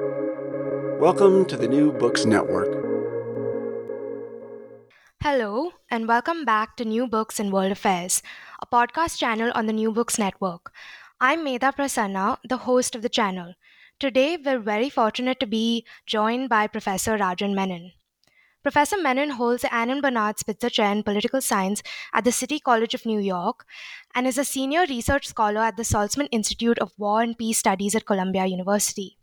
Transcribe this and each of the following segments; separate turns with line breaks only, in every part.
Welcome to the New Books Network.
Hello, and welcome back to New Books in World Affairs, a podcast channel on the New Books Network. I'm Medha Prasanna, the host of the channel. Today, we're very fortunate to be joined by Professor Rajan Menon. Professor Menon holds the Anne and Bernard Spitzer Chair in Political Science at the City College of New York and is a senior research scholar at the Saltzman Institute of War and Peace Studies at Columbia University.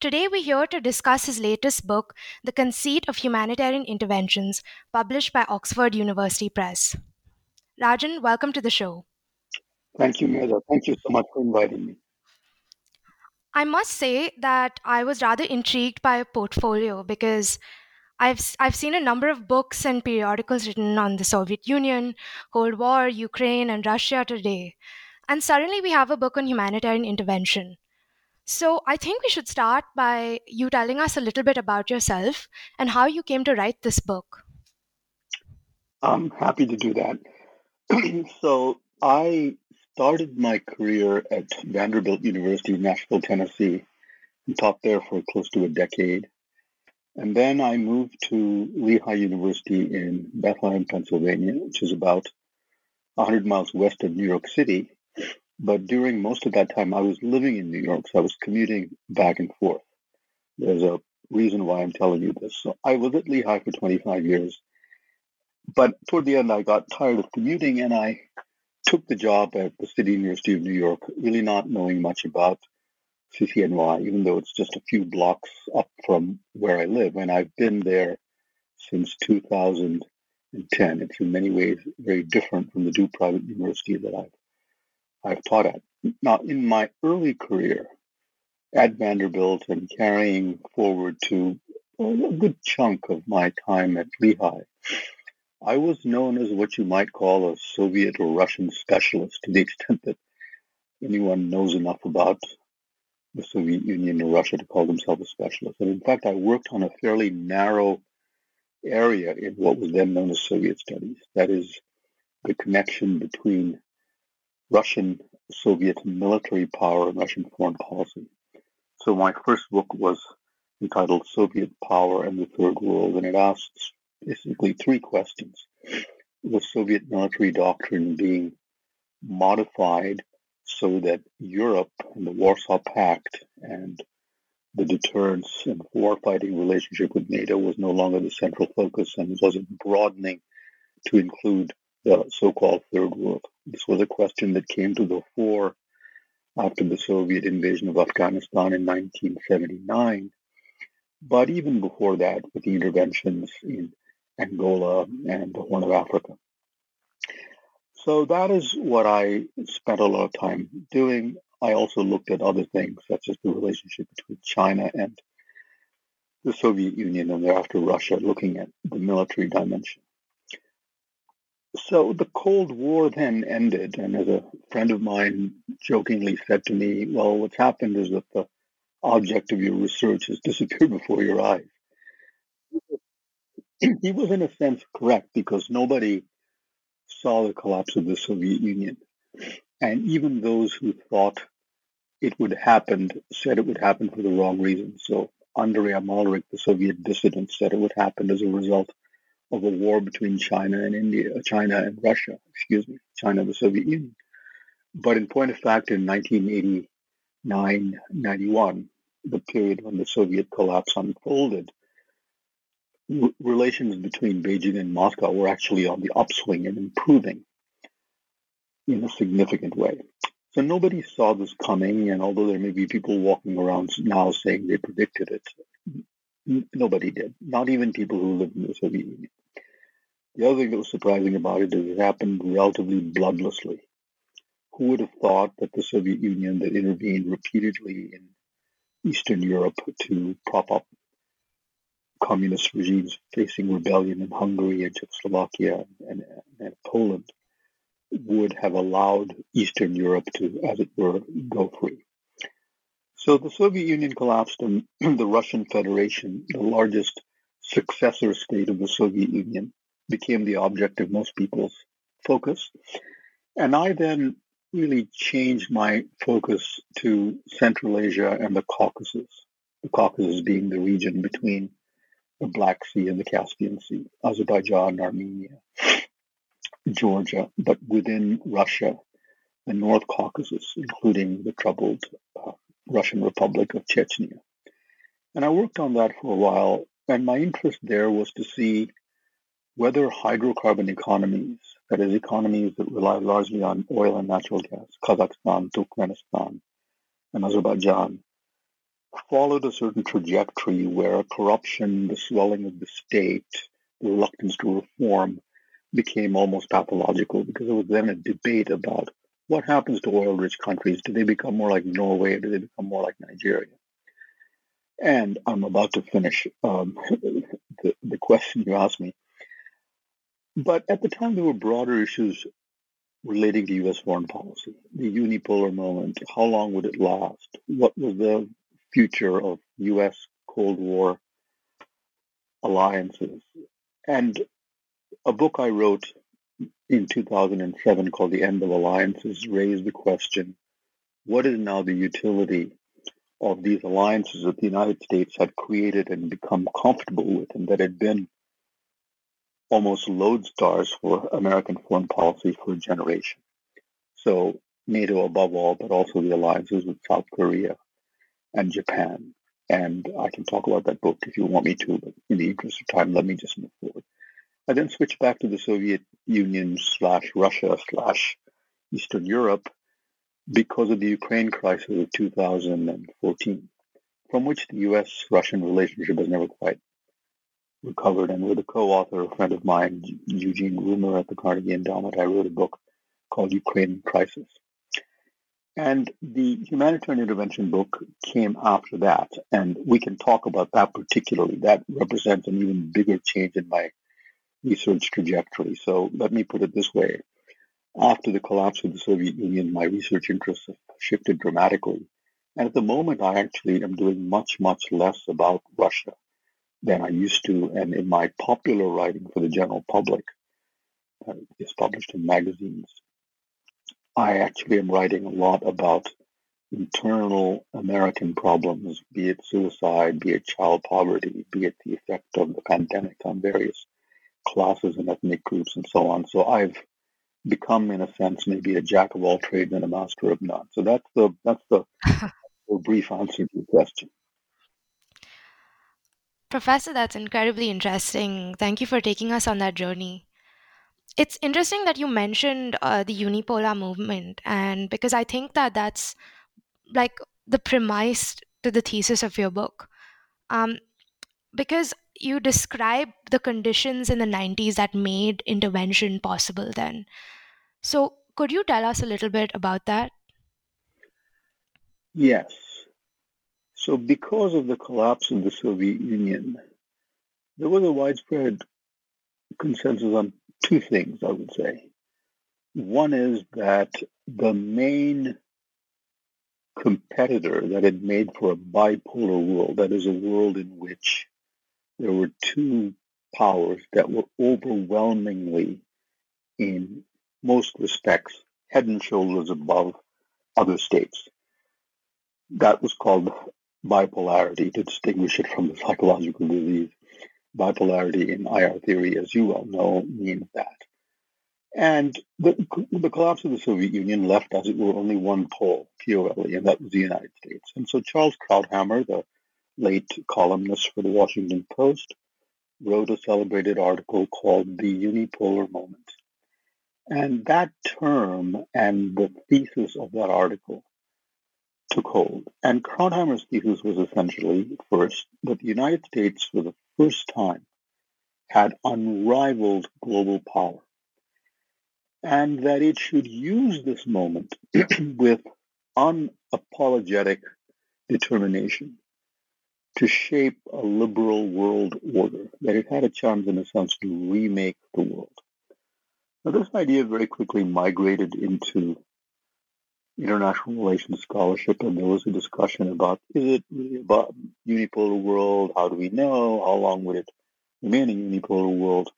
Today, we're here to discuss his latest book, The Conceit of Humanitarian Interventions, published by Oxford University Press. Rajan, welcome to the show.
Thank you, Medha. Thank you so much for inviting me.
I must say that I was rather intrigued by a portfolio because I've I've seen a number of books and periodicals written on the Soviet Union, Cold War, Ukraine, and Russia today. And suddenly we have a book on humanitarian intervention. So I think we should start by you telling us a little bit about yourself and how you came to write this book.
I'm happy to do that. so I started my career at Vanderbilt University in Nashville, Tennessee, and taught there for close to a decade. And then I moved to Lehigh University in Bethlehem, Pennsylvania, which is about 100 miles west of New York City. But during most of that time, I was living in New York, so I was commuting back and forth. There's a reason why I'm telling you this. So I was at Lehigh for 25 years. But toward the end, I got tired of commuting and I took the job at the City University of New York, really not knowing much about CCNY, even though it's just a few blocks up from where I live. And I've been there since 2010. It's in many ways very different from the Duke Private University that I've, I've taught at. Now, in my early career at Vanderbilt and carrying forward to a good chunk of my time at Lehigh, I was known as what you might call a Soviet or Russian specialist to the extent that anyone knows enough about the Soviet Union or Russia to call themselves a specialist. And in fact, I worked on a fairly narrow area in what was then known as Soviet studies. That is the connection between Russian Soviet military power and Russian foreign policy. So my first book was entitled Soviet Power and the Third World, and it asks basically three questions. Was Soviet military doctrine being modified so that Europe and the Warsaw Pact and the deterrence and warfighting relationship with NATO was no longer the central focus and wasn't broadening to include the so-called Third World. This was a question that came to the fore after the Soviet invasion of Afghanistan in 1979, but even before that, with the interventions in Angola and the Horn of Africa. So that is what I spent a lot of time doing. I also looked at other things, such as the relationship between China and the Soviet Union and thereafter Russia, looking at the military dimension. So the Cold War then ended, and as a friend of mine jokingly said to me, well, what's happened is that the object of your research has disappeared before your eyes. he was in a sense correct because nobody saw the collapse of the Soviet Union. And even those who thought it would happen said it would happen for the wrong reason. So Andrei Amalrik, the Soviet dissident, said it would happen as a result of a war between China and India, uh, China and Russia, excuse me, China and the Soviet Union. But in point of fact, in 1989, 91, the period when the Soviet collapse unfolded, relations between Beijing and Moscow were actually on the upswing and improving in a significant way. So nobody saw this coming, and although there may be people walking around now saying they predicted it, nobody did. Not even people who lived in the Soviet Union. The other thing that was surprising about it is it happened relatively bloodlessly. Who would have thought that the Soviet Union that intervened repeatedly in Eastern Europe to prop up communist regimes facing rebellion in Hungary and Czechoslovakia and, and Poland would have allowed Eastern Europe to, as it were, go free. So the Soviet Union collapsed and the Russian Federation, the largest successor state of the Soviet Union, became the object of most people's focus. And I then really changed my focus to Central Asia and the Caucasus. the Caucasus being the region between the Black Sea and the Caspian Sea, Azerbaijan, Armenia, Georgia, but within Russia, the North Caucasus, including the troubled uh, Russian Republic of Chechnya. And I worked on that for a while, and my interest there was to see whether hydrocarbon economies, that is, economies that rely largely on oil and natural gas, Kazakhstan, Turkmenistan, and Azerbaijan, followed a certain trajectory where corruption, the swelling of the state, the reluctance to reform became almost pathological because there was then a debate about what happens to oil rich countries. Do they become more like Norway do they become more like Nigeria? And I'm about to finish um, the, the question you asked me. But at the time, there were broader issues relating to U.S. foreign policy, the unipolar moment, how long would it last? What was the future of U.S. Cold War alliances? And a book I wrote in 2007 called The End of Alliances raised the question, what is now the utility of these alliances that the United States had created and become comfortable with and that had been almost lodestars for American foreign policy for a generation. So NATO above all, but also the alliances with South Korea and Japan. And I can talk about that book if you want me to, but in the interest of time, let me just move forward. I then switched back to the Soviet Union slash Russia slash Eastern Europe because of the Ukraine crisis of 2014, from which the U.S.-Russian relationship has never quite recovered. And with a co-author, a friend of mine, Eugene Rumer at the Carnegie Endowment, I wrote a book called Ukraine Crisis. And the humanitarian intervention book came after that. And we can talk about that particularly. That represents an even bigger change in my research trajectory. So let me put it this way. After the collapse of the Soviet Union, my research interests shifted dramatically. And at the moment, I actually am doing much, much less about Russia than I used to. And in my popular writing for the general public, uh, published in magazines. I actually am writing a lot about internal American problems, be it suicide, be it child poverty, be it the effect of the pandemic on various classes and ethnic groups and so on. So I've become, in a sense, maybe a jack of all trades and a master of none. So that's the that's the brief answer to your question.
Professor, that's incredibly interesting. Thank you for taking us on that journey. It's interesting that you mentioned uh, the unipolar movement, and because I think that that's like the premise to the thesis of your book. Um, because you describe the conditions in the 90s that made intervention possible then. So, could you tell us a little bit about that?
Yes. So, because of the collapse of the Soviet Union, there was a widespread consensus on two things, I would say. One is that the main competitor that had made for a bipolar world, that is, a world in which there were two powers that were overwhelmingly, in most respects, head and shoulders above other states. That was called bipolarity to distinguish it from the psychological disease. Bipolarity in IR theory, as you well know, means that. And the, the collapse of the Soviet Union left, as it were, only one pole, POLE, and that was the United States. And so Charles Krauthammer, the late columnist for the Washington Post, wrote a celebrated article called The Unipolar Moment. And that term and the thesis of that article took hold. And Krauthammer's thesis was essentially, first, that the United States, for the first time, had unrivaled global power, and that it should use this moment with unapologetic determination to shape a liberal world order, that it had a chance, in a sense, to remake the world. Now, this idea very quickly migrated into international relations scholarship, and there was a discussion about is it really about unipolar world? How do we know? How long would it remain a unipolar world?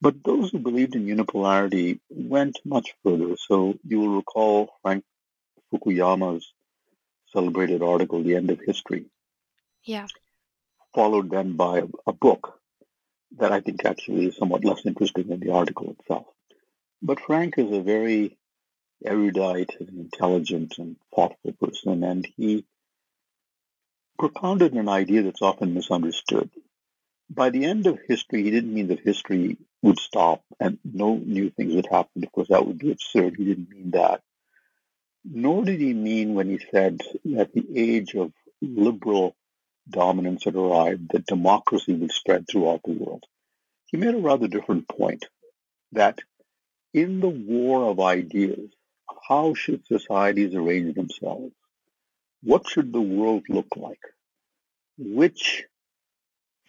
But those who believed in unipolarity went much further. So you will recall Frank Fukuyama's celebrated article, The End of History,
Yeah.
Followed then by a, a book that I think actually is somewhat less interesting than the article itself. But Frank is a very erudite and intelligent and thoughtful person, and he propounded an idea that's often misunderstood. By the end of history, he didn't mean that history would stop and no new things would happen because that would be absurd. He didn't mean that. Nor did he mean when he said that the age of liberal dominance had arrived, that democracy would spread throughout the world. He made a rather different point that in the war of ideas, how should societies arrange themselves? What should the world look like? Which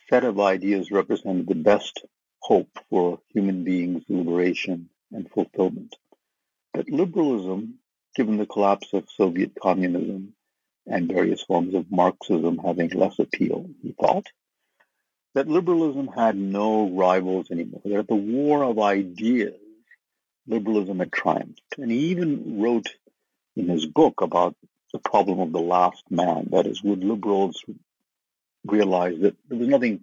set of ideas represented the best hope for human beings' liberation and fulfillment? That liberalism, given the collapse of Soviet communism and various forms of Marxism having less appeal, he thought, that liberalism had no rivals anymore, that the war of ideas, liberalism had triumphed. And he even wrote in his book about the problem of the last man. That is, would liberals realize that there was nothing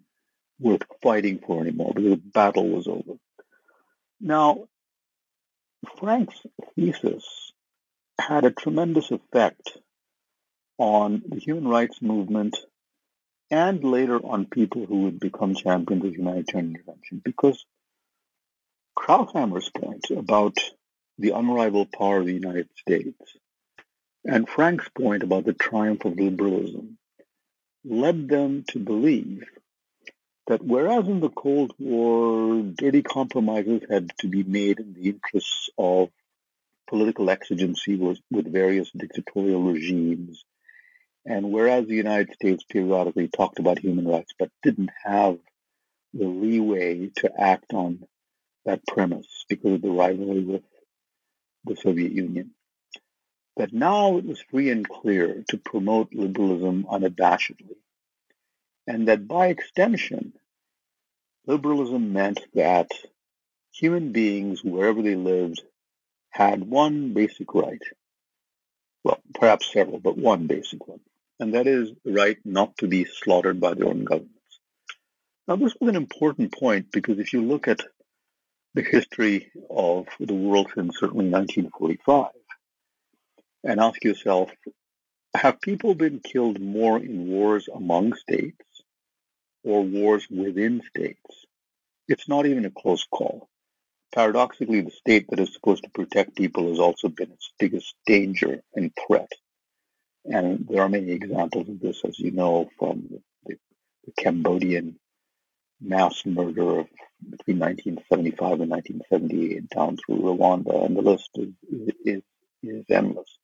worth fighting for anymore because the battle was over? Now, Frank's thesis had a tremendous effect on the human rights movement and later on people who would become champions of humanitarian intervention. Because Krauthammer's point about the unrivaled power of the United States and Frank's point about the triumph of liberalism led them to believe that whereas in the Cold War, dirty compromises had to be made in the interests of political exigency with, with various dictatorial regimes, and whereas the United States periodically talked about human rights but didn't have the leeway to act on that premise because of the rivalry with the Soviet Union, that now it was free and clear to promote liberalism unabashedly, and that by extension, liberalism meant that human beings, wherever they lived, had one basic right. Well, perhaps several, but one basic one. And that is the right not to be slaughtered by their own governments. Now, this was an important point because if you look at the history of the world since certainly 1945, and ask yourself, have people been killed more in wars among states or wars within states? It's not even a close call. Paradoxically, the state that is supposed to protect people has also been its biggest danger and threat. And there are many examples of this, as you know, from the, the Cambodian mass murder of between 1975 and 1978 down through Rwanda, and the list is, is, is endless.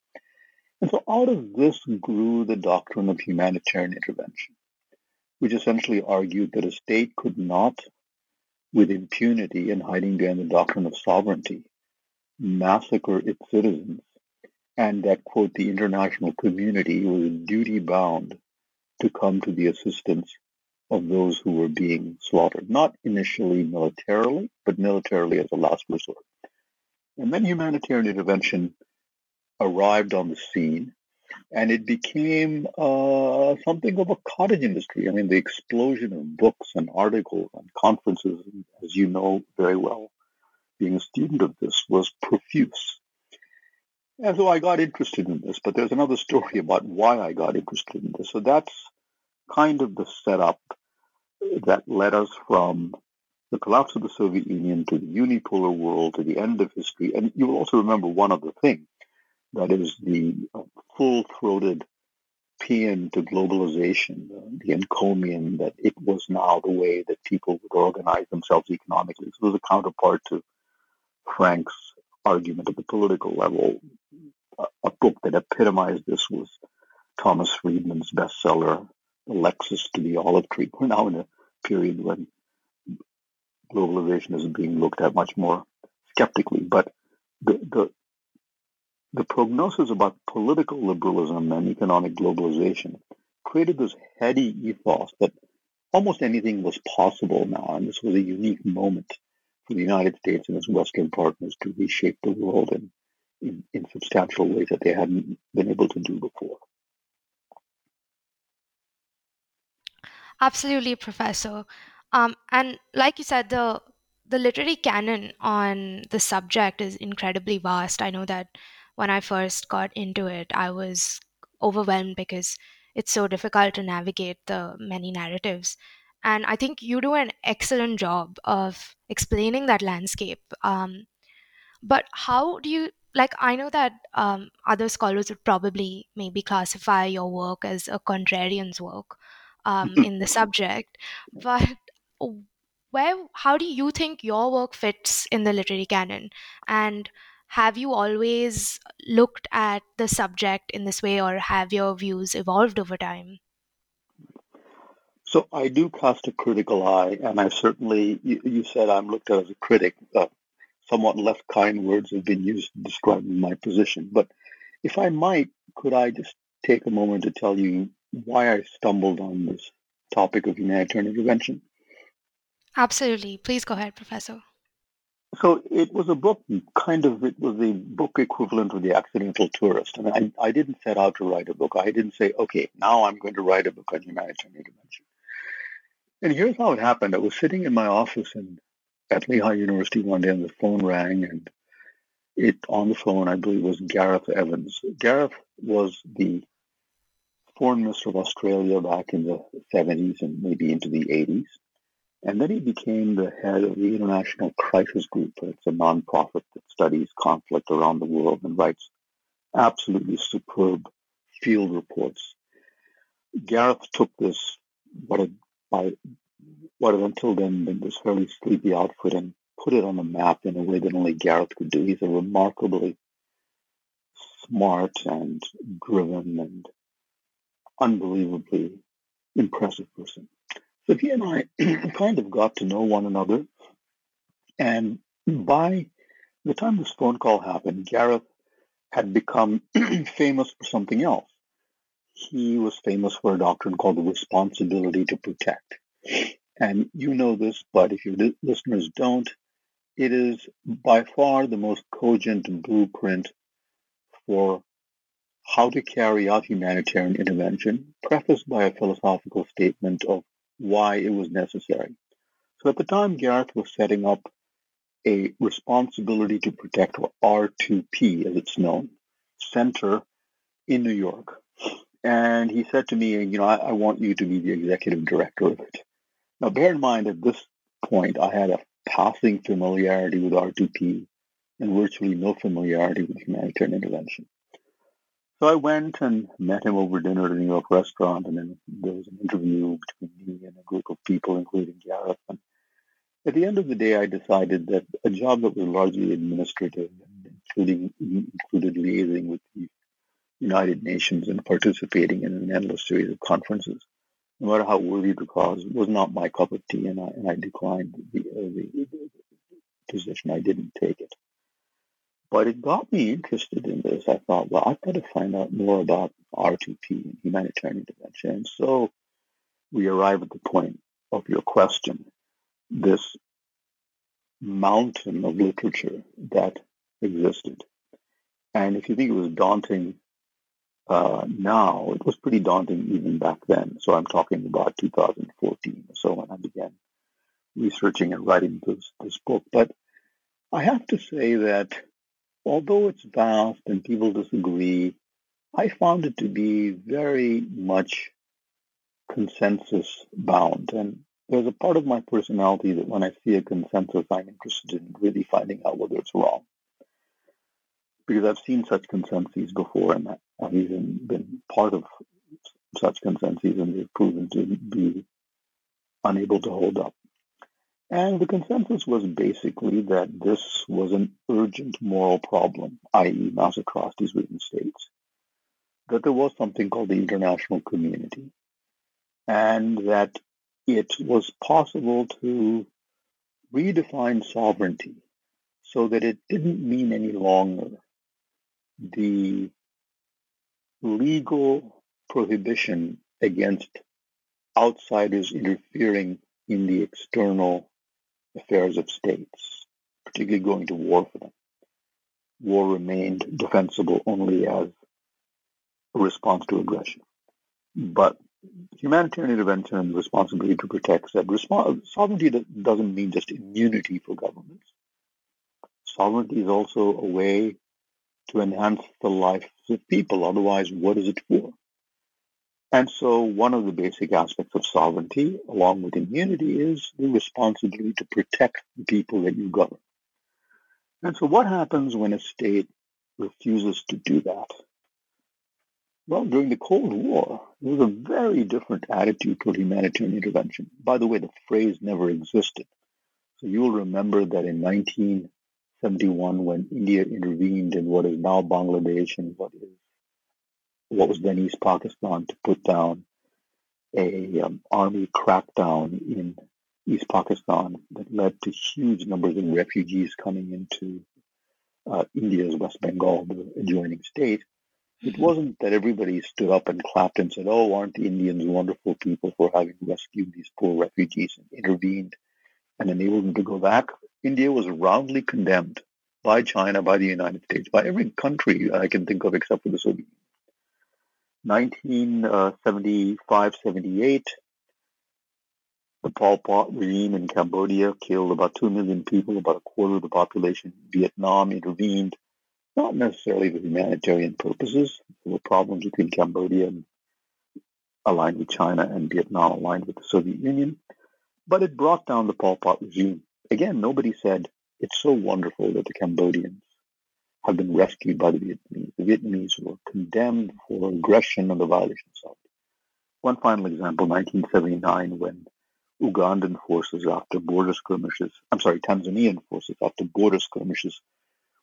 And so out of this grew the doctrine of humanitarian intervention, which essentially argued that a state could not, with impunity and hiding behind the doctrine of sovereignty, massacre its citizens, and that, quote, the international community was duty bound to come to the assistance of those who were being slaughtered, not initially militarily, but militarily as a last resort. And then humanitarian intervention arrived on the scene, and it became uh, something of a cottage industry. I mean, the explosion of books and articles and conferences, as you know very well, being a student of this, was profuse. And so I got interested in this, but there's another story about why I got interested in this. So that's kind of the setup that led us from the collapse of the Soviet Union to the unipolar world to the end of history. And you will also remember one other thing that is the uh, full-throated paean to globalization, the encomium that it was now the way that people would organize themselves economically. So was a counterpart to Frank's argument at the political level. A, book that epitomized this was Thomas Friedman's bestseller, The Lexus to the Olive Tree. We're now in a period when globalization is being looked at much more skeptically, but the, the the prognosis about political liberalism and economic globalization created this heady ethos that almost anything was possible now, and this was a unique moment the United States and its Western partners to reshape the world in, in, in substantial ways that they hadn't been able to do before.
Absolutely, Professor. Um, and like you said, the the literary canon on the subject is incredibly vast. I know that when I first got into it, I was overwhelmed because it's so difficult to navigate the many narratives. And I think you do an excellent job of explaining that landscape. Um, but how do you like? I know that um, other scholars would probably maybe classify your work as a contrarian's work um, in the subject, but where how do you think your work fits in the literary canon and have you always looked at the subject in this way or have your views evolved over time
so i do cast a critical eye and i certainly you, you said i'm looked at as a critic uh, somewhat less kind words have been used to describe my position but if i might could i just take a moment to tell you why i stumbled on this topic of humanitarian intervention
Absolutely. Please go ahead, Professor.
So it was a book, kind of, it was a book equivalent of The Accidental Tourist. I mean, I, I didn't set out to write a book. I didn't say, okay, now I'm going to write a book on humanitarian intervention. And here's how it happened. I was sitting in my office in, at Lehigh University one day and the phone rang and it on the phone, I believe, was Gareth Evans. Gareth was the foreign minister of Australia back in the 70s and maybe into the 80s. And then he became the head of the International Crisis Group. It's a nonprofit that studies conflict around the world and writes absolutely superb field reports. Gareth took this, what had, by, what had until then been this fairly sleepy outfit and put it on the map in a way that only Gareth could do. He's a remarkably smart and driven and unbelievably impressive person. So he and I kind of got to know one another. And by the time this phone call happened, Gareth had become famous for something else. He was famous for a doctrine called the responsibility to protect. And you know this, but if your listeners don't, it is by far the most cogent blueprint for how to carry out humanitarian intervention, prefaced by a philosophical statement of why it was necessary. So at the time, Gareth was setting up a responsibility to protect, or R2P as it's known, center in New York. And he said to me, you know, I, I want you to be the executive director of it. Now, bear in mind, at this point, I had a passing familiarity with R2P and virtually no familiarity with humanitarian intervention. So I went and met him over dinner at a New York restaurant, and then there was an interview between me and a group of people, including Gareth. And at the end of the day, I decided that a job that was largely administrative, including included liaising with the United Nations and participating in an endless series of conferences, no matter how worthy the cause, was not my cup of tea, and I, and I declined the, uh, the, the position. I didn't take it. But it got me interested in this. I thought, well, I've got to find out more about R2P and humanitarian intervention. And so we arrive at the point of your question this mountain of literature that existed. And if you think it was daunting uh, now, it was pretty daunting even back then. So I'm talking about 2014 or so when I began researching and writing this, this book. But I have to say that although it's vast and people disagree, I found it to be very much consensus bound. And there's a part of my personality that when I see a consensus, I'm interested in really finding out whether it's wrong. Because I've seen such consensus before and I've even been part of such consensus and they've proven to be unable to hold up. And the consensus was basically that this was an urgent moral problem, i.e., mass atrocities within states, that there was something called the international community, and that it was possible to redefine sovereignty so that it didn't mean any longer the legal prohibition against outsiders interfering in the external affairs of states, particularly going to war for them. War remained defensible only as a response to aggression. But humanitarian intervention and responsibility to protect said sovereignty doesn't mean just immunity for governments. Sovereignty is also a way to enhance the lives of people. Otherwise, what is it for? And so one of the basic aspects of sovereignty, along with immunity, is the responsibility to protect the people that you govern. And so what happens when a state refuses to do that? Well, during the Cold War, there was a very different attitude toward humanitarian intervention. By the way, the phrase never existed. So you'll remember that in 1971, when India intervened in what is now Bangladesh and what is what was then East Pakistan to put down a um, army crackdown in East Pakistan that led to huge numbers of refugees coming into uh, India's West Bengal, the adjoining state. It wasn't that everybody stood up and clapped and said, "Oh, aren't the Indians wonderful people for having rescued these poor refugees and intervened and enabled them to go back?" India was roundly condemned by China, by the United States, by every country I can think of except for the Soviet Union. 1975 uh, 78, the Pol Pot regime in Cambodia killed about 2 million people, about a quarter of the population. Vietnam intervened, not necessarily for humanitarian purposes. There were problems between Cambodia and aligned with China and Vietnam aligned with the Soviet Union. But it brought down the Pol Pot regime. Again, nobody said, it's so wonderful that the Cambodians have been rescued by the Vietnamese. The Vietnamese were condemned for aggression and the violation of sovereignty. One final example, 1979, when Ugandan forces after border skirmishes, I'm sorry, Tanzanian forces after border skirmishes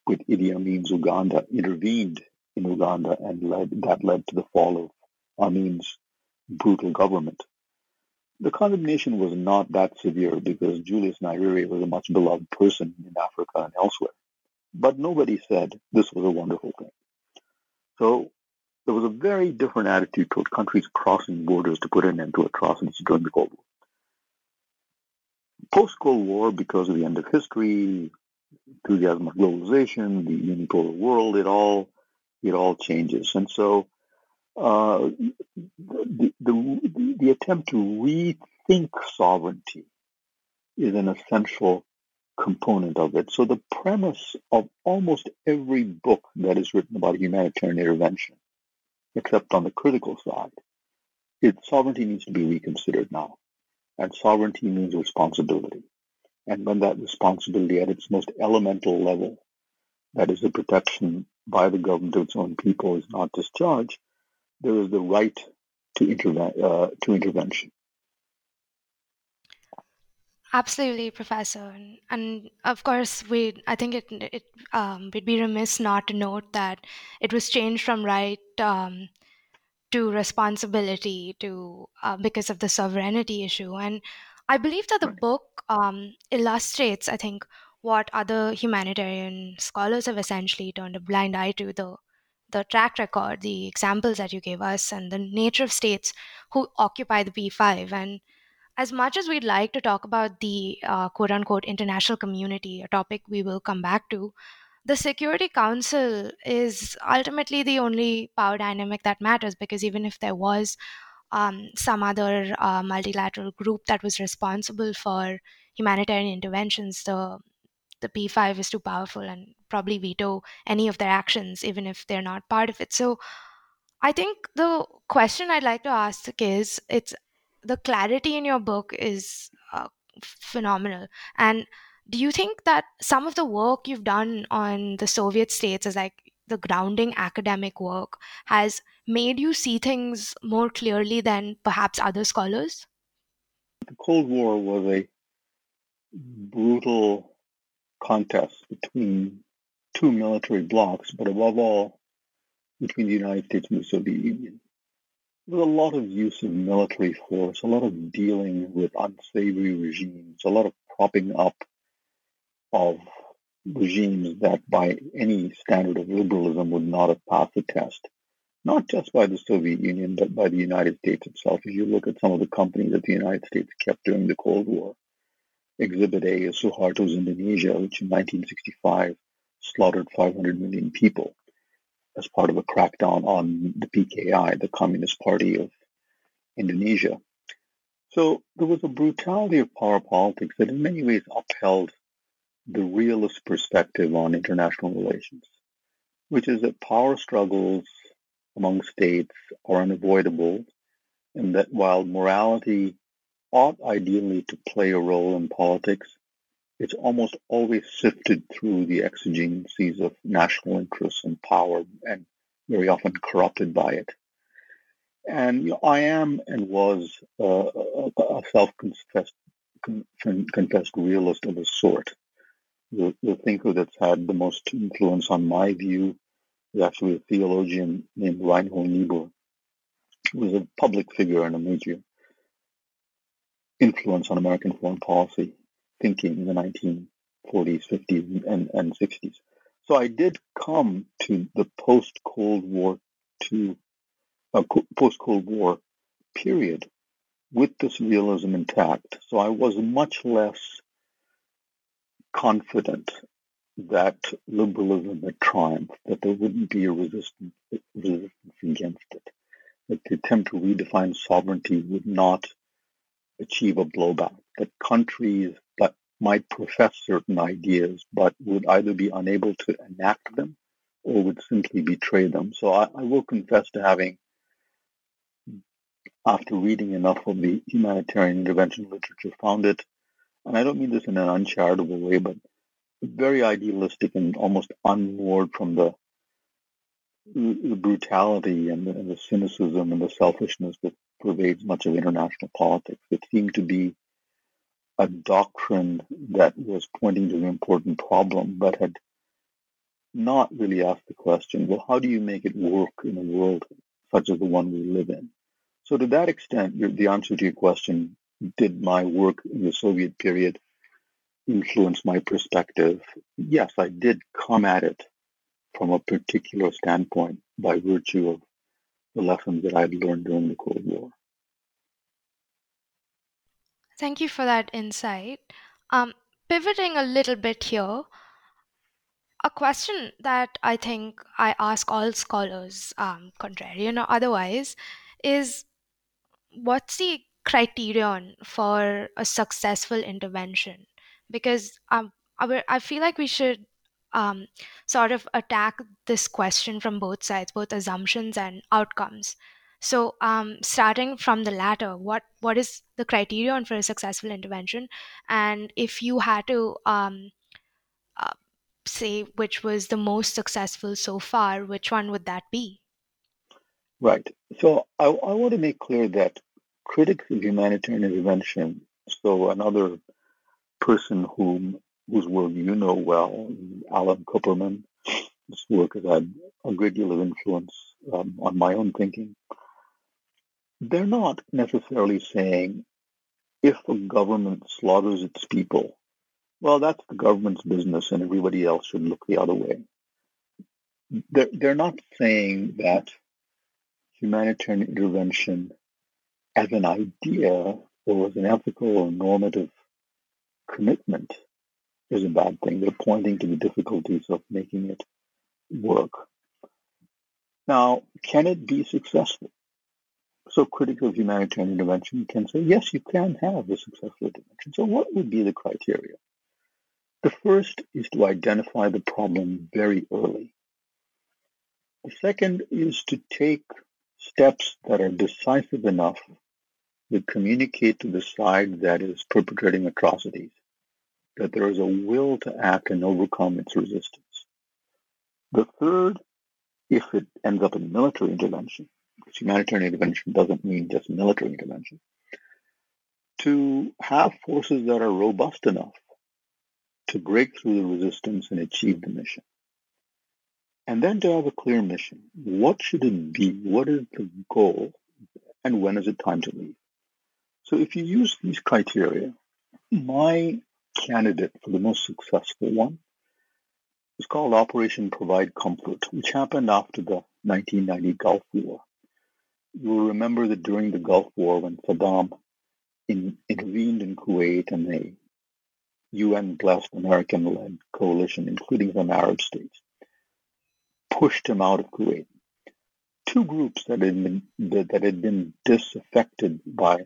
with Idi Amin's Uganda intervened in Uganda and led, that led to the fall of Amin's brutal government. The condemnation was not that severe because Julius Nyerere was a much beloved person in Africa and elsewhere. But nobody said this was a wonderful thing. So there was a very different attitude toward countries crossing borders to put an end to atrocities during the Cold War. Post-Cold War, because of the end of history, enthusiasm of globalization, the unipolar world, it all it all changes. And so uh, the, the, the attempt to rethink sovereignty is an essential component of it. So the premise of almost every book that is written about humanitarian intervention, except on the critical side, is sovereignty needs to be reconsidered now. And sovereignty means responsibility. And when that responsibility at its most elemental level, that is the protection by the government of its own people, is not discharged, there is the right to, interve- uh, to intervention.
Absolutely, Professor, and, and of course, we I think it it um, we'd be remiss not to note that it was changed from right um, to responsibility to uh, because of the sovereignty issue, and I believe that the book um, illustrates, I think, what other humanitarian scholars have essentially turned a blind eye to the the track record, the examples that you gave us, and the nature of states who occupy the P5 and as much as we'd like to talk about the uh, quote unquote international community, a topic we will come back to, the Security Council is ultimately the only power dynamic that matters because even if there was um, some other uh, multilateral group that was responsible for humanitarian interventions, the the P5 is too powerful and probably veto any of their actions, even if they're not part of it. So I think the question I'd like to ask is it's the clarity in your book is uh, phenomenal. And do you think that some of the work you've done on the Soviet states as like the grounding academic work has made you see things more clearly than perhaps other scholars?
The Cold War was a brutal contest between two military blocs, but above all, between the United States and the Soviet Union There was a lot of use of military force, a lot of dealing with unsavory regimes, a lot of propping up of regimes that by any standard of liberalism would not have passed the test. Not just by the Soviet Union, but by the United States itself. If you look at some of the companies that the United States kept during the Cold War, Exhibit A is Suharto's Indonesia, which in 1965 slaughtered 500 million people as part of a crackdown on the PKI, the Communist Party of Indonesia. So there was a brutality of power politics that in many ways upheld the realist perspective on international relations, which is that power struggles among states are unavoidable and that while morality ought ideally to play a role in politics, it's almost always sifted through the exigencies of national interests and power and very often corrupted by it. And you know, I am and was uh, a self-confessed confessed realist of a sort. The, the thinker that's had the most influence on my view is actually a theologian named Reinhold Niebuhr, who was a public figure and a major influence on American foreign policy thinking in the 1940s, 50s, and, and 60s. So I did come to the post Cold War to uh, post Cold War period with this realism intact. So I was much less confident that liberalism had triumphed, that there wouldn't be a resistance, resistance against it, that the attempt to redefine sovereignty would not achieve a blowback, that countries that might profess certain ideas but would either be unable to enact them or would simply betray them. So I, I will confess to having, after reading enough of the humanitarian intervention literature, found it, and I don't mean this in an uncharitable way, but very idealistic and almost unmoored from the the brutality and the, and the cynicism and the selfishness that pervades much of international politics. It seemed to be a doctrine that was pointing to an important problem, but had not really asked the question, well, how do you make it work in a world such as the one we live in? So to that extent, the answer to your question, did my work in the Soviet period influence my perspective? Yes, I did come at it from a particular standpoint by virtue of the lessons that I had learned during the Cold War.
Thank you for that insight. Um, pivoting a little bit here, a question that I think I ask all scholars, um, contrarian or otherwise, is what's the criterion for a successful intervention? Because um, I, I feel like we should um, sort of attack this question from both sides, both assumptions and outcomes. So, um, starting from the latter, what what is the criterion for a successful intervention? And if you had to um, uh, say which was the most successful so far, which one would that be?
Right. So I, I want to make clear that critics of humanitarian intervention, so another person whom whose work you know well, Alan Kuperman, his work has had a great deal of influence um, on my own thinking they're not necessarily saying if a government slaughters its people, well, that's the government's business and everybody else should look the other way. They're, they're not saying that humanitarian intervention as an idea or as an ethical or normative commitment is a bad thing. They're pointing to the difficulties of making it work. Now, can it be successful? So critics of humanitarian intervention can say, yes, you can have a successful intervention. So what would be the criteria? The first is to identify the problem very early. The second is to take steps that are decisive enough to communicate to the side that is perpetrating atrocities that there is a will to act and overcome its resistance. The third, if it ends up in military intervention, because humanitarian intervention doesn't mean just military intervention, to have forces that are robust enough to break through the resistance and achieve the mission. And then to have a clear mission. What should it be? What is the goal? And when is it time to leave? So if you use these criteria, my candidate for the most successful one. Is called Operation Provide Comfort, which happened after the 1990 Gulf War. You will remember that during the Gulf War, when Saddam in, intervened in Kuwait and a UN-blessed American-led coalition, including some Arab states, pushed him out of Kuwait. Two groups that had been that had been disaffected by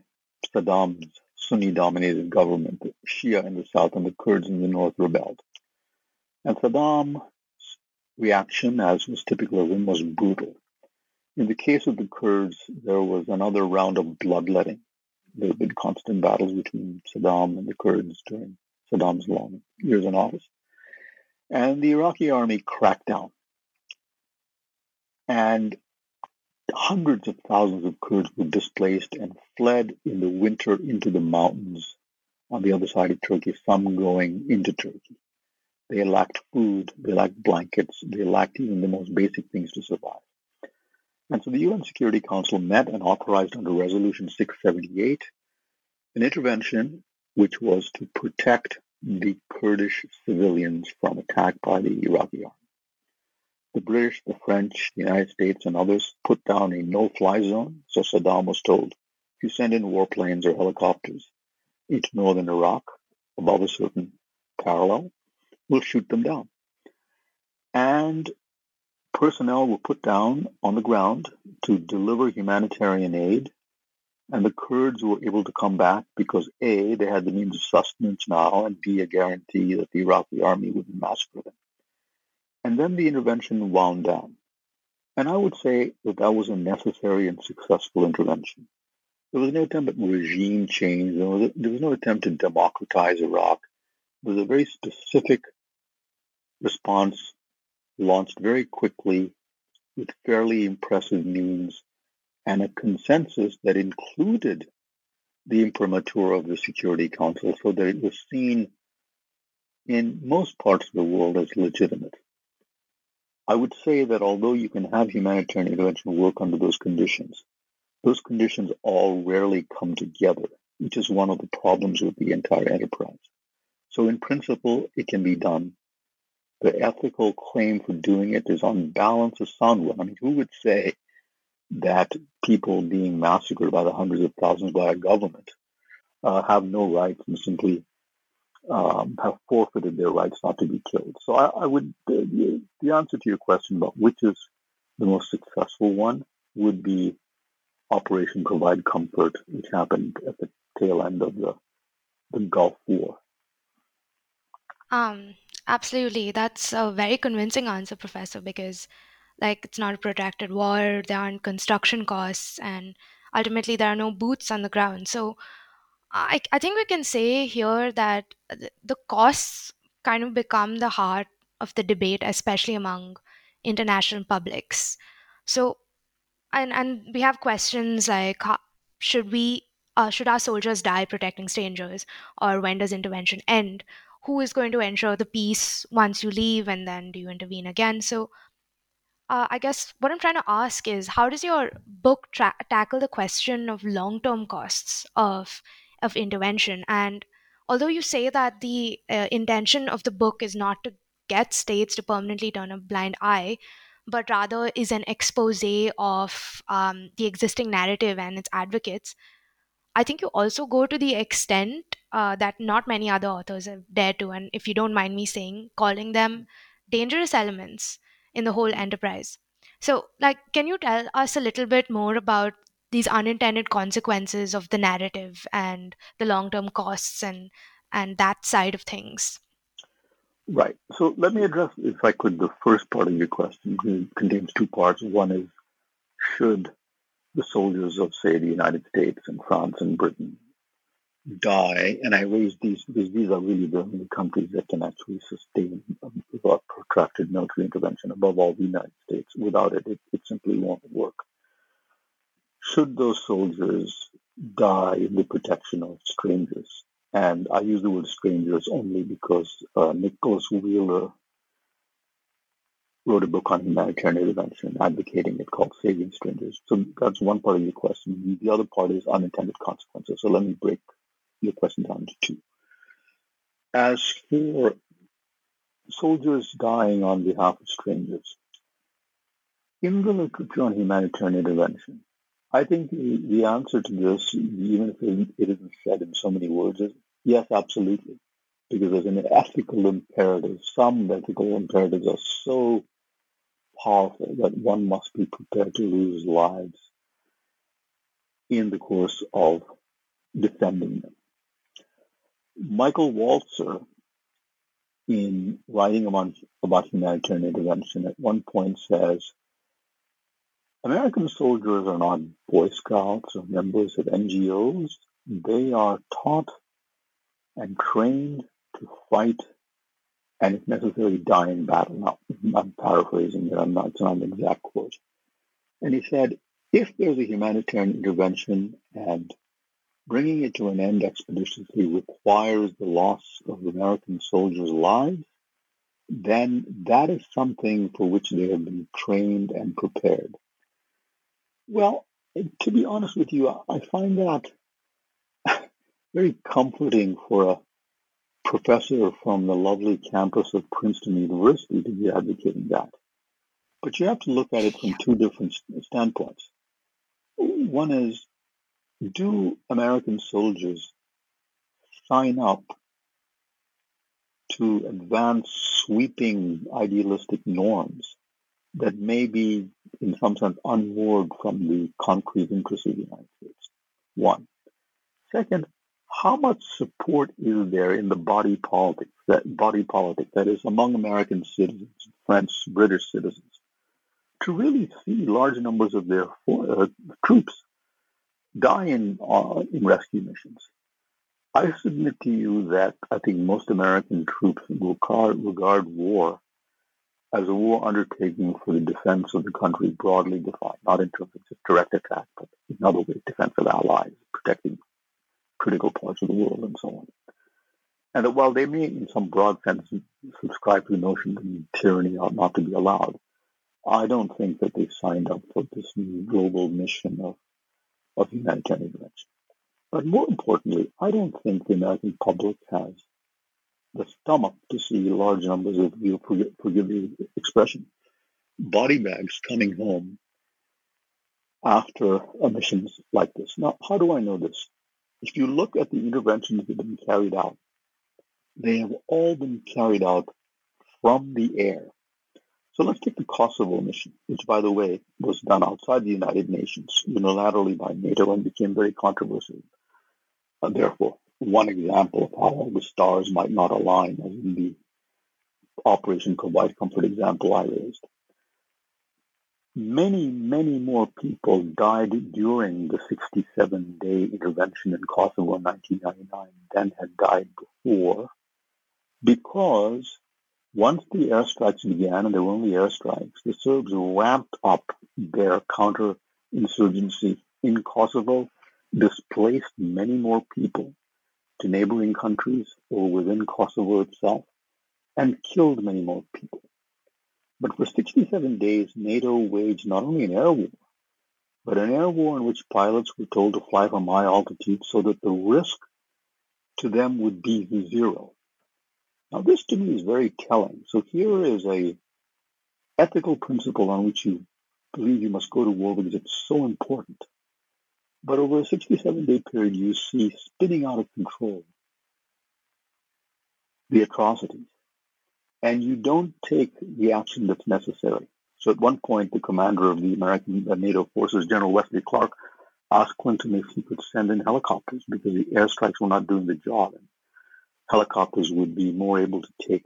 Saddam's Sunni-dominated government. The Shia in the south and the Kurds in the north rebelled. And Saddam's reaction, as was typical of him, was brutal. In the case of the Kurds, there was another round of bloodletting. There had been constant battles between Saddam and the Kurds during Saddam's long years in office. And the Iraqi army cracked down. And hundreds of thousands of Kurds were displaced and fled in the winter into the mountains on the other side of Turkey, some going into Turkey. They lacked food, they lacked blankets, they lacked even the most basic things to survive. And so the UN Security Council met and authorized under Resolution 678 an intervention which was to protect the Kurdish civilians from attack by the Iraqi army. The British, the French, the United States, and others put down a no-fly zone, so Saddam was told, if you send in warplanes or helicopters into northern Iraq above a certain parallel, we'll shoot them down. And personnel were put down on the ground to deliver humanitarian aid and the Kurds were able to come back because A, they had the means of sustenance now, and B, a guarantee that the Iraqi army wouldn't massacre them. And then the intervention wound down. And I would say that that was a necessary and successful intervention. There was no attempt at regime change. There was, there was no attempt to democratize Iraq. It was a very specific response launched very quickly with fairly impressive means and a consensus that included the imprimatur of the Security Council so that it was seen in most parts of the world as legitimate. I would say that although you can have humanitarian intervention work under those conditions, those conditions all rarely come together, which is one of the problems with the entire enterprise. So in principle, it can be done. The ethical claim for doing it is on balance a sound one. I mean, who would say that people being massacred by the hundreds of thousands by a government uh, have no rights and simply um, have forfeited their rights not to be killed. So I, I would the, the answer to your question about which is the most successful one would be Operation Provide Comfort, which happened at the tail end of the the Gulf War.
Um, absolutely. That's a very convincing answer, Professor, because like it's not a protracted war there aren't construction costs and ultimately there are no boots on the ground so i, I think we can say here that the costs kind of become the heart of the debate especially among international publics. So and and we have questions like should we uh, should our soldiers die protecting strangers? Or when does intervention end? Who is going to ensure the peace once you leave and then do you intervene again? So uh, I guess what I'm trying to ask is how does your book tra- tackle the question of long term costs of, of intervention? And although you say that the uh, intention of the book is not to get states to permanently turn a blind eye, but rather is an expose of um, the existing narrative and its advocates, I think you also go to the extent uh, that not many other authors have dared to, and if you don't mind me saying, calling them dangerous elements in the whole enterprise. So, like, can you tell us a little bit more about these unintended consequences of the narrative and the long-term costs and and that side of things?
Right. So let me address, if I could, the first part of your question. It contains two parts. One is, should the soldiers of, say, the United States and France and Britain die, and I raise these because these are really the only countries that can actually sustain a protracted military intervention, above all the United States. Without it, it, it simply won't work. Should those soldiers die in the protection of strangers? And I use the word strangers only because uh, Nicholas Wheeler wrote a book on humanitarian intervention advocating it called Saving Strangers. So that's one part of your question. The other part is unintended consequences. So let me break your question down to two. As for soldiers dying on behalf of strangers, in the literature on humanitarian intervention, I think the, answer to this, even if it, isn't said in so many words, is yes, absolutely. Because there's an ethical imperative. Some ethical imperatives are so powerful that one must be prepared to lose lives in the course of defending them. Michael Walzer, in writing about humanitarian intervention, at one point says, American soldiers are not Boy Scouts or members of NGOs. They are taught and trained to fight and if necessary die in battle. Now, I'm paraphrasing it, I'm not, it's not an exact quote. And he said, if there's a humanitarian intervention and bringing it to an end expeditiously requires the loss of American soldiers' lives, then that is something for which they have been trained and prepared. Well, to be honest with you, I find that very comforting for a professor from the lovely campus of Princeton University to be advocating that. But you have to look at it from two different standpoints. One is, do American soldiers sign up to advance sweeping idealistic norms that may be, in some sense, unmoored from the concrete interests of the United States? One. Second, how much support is there in the body politic, that body politic, that is among American citizens, French, British citizens, to really see large numbers of their uh, troops die in, uh, in rescue missions? I submit to you that I think most American troops will regard war as a war undertaking for the defense of the country broadly defined, not in terms of just direct attack, but in other ways, defense of allies, protecting critical parts of the world and so on. And that while they may, in some broad sense, subscribe to the notion that tyranny ought not to be allowed, I don't think that they've signed up for this new global mission of, of humanitarian intervention. But more importantly, I don't think the American public has the stomach to see large numbers of, you forgive, forgive the expression, body bags coming home after emissions like this. Now, how do I know this? If you look at the interventions that have been carried out, they have all been carried out from the air. So let's take the Kosovo mission, which, by the way, was done outside the United Nations unilaterally by NATO and became very controversial. And therefore, one example of how the stars might not align, as in the Operation Provide Comfort example I raised. Many, many more people died during the 67 day intervention in Kosovo in 1999 than had died before because once the airstrikes began, and there were only airstrikes, the Serbs ramped up their counterinsurgency in Kosovo, displaced many more people to neighboring countries or within Kosovo itself, and killed many more people. But for 67 days, NATO waged not only an air war, but an air war in which pilots were told to fly from high altitude so that the risk to them would be zero. Now, this to me is very telling. So here is a ethical principle on which you believe you must go to war because it's so important. But over a 67 day period, you see spinning out of control the atrocities and you don't take the action that's necessary. So at one point, the commander of the American uh, NATO forces, General Wesley Clark, asked Clinton if he could send in helicopters because the airstrikes were not doing the job. And helicopters would be more able to take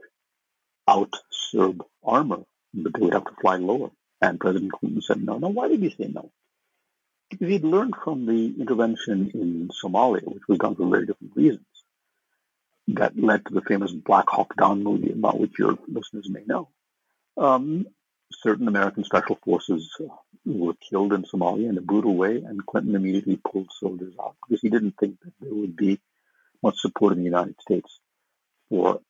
out Serb armor, but they would have to fly lower. And President Clinton said no. Now, why did he say no? He'd learned from the intervention in Somalia, which was done for very different reasons that led to the famous Black Hawk Down movie, about which your listeners may know. Um, certain American special forces uh, were killed in Somalia in a brutal way, and Clinton immediately pulled soldiers out because he didn't think that there would be much support in the United States for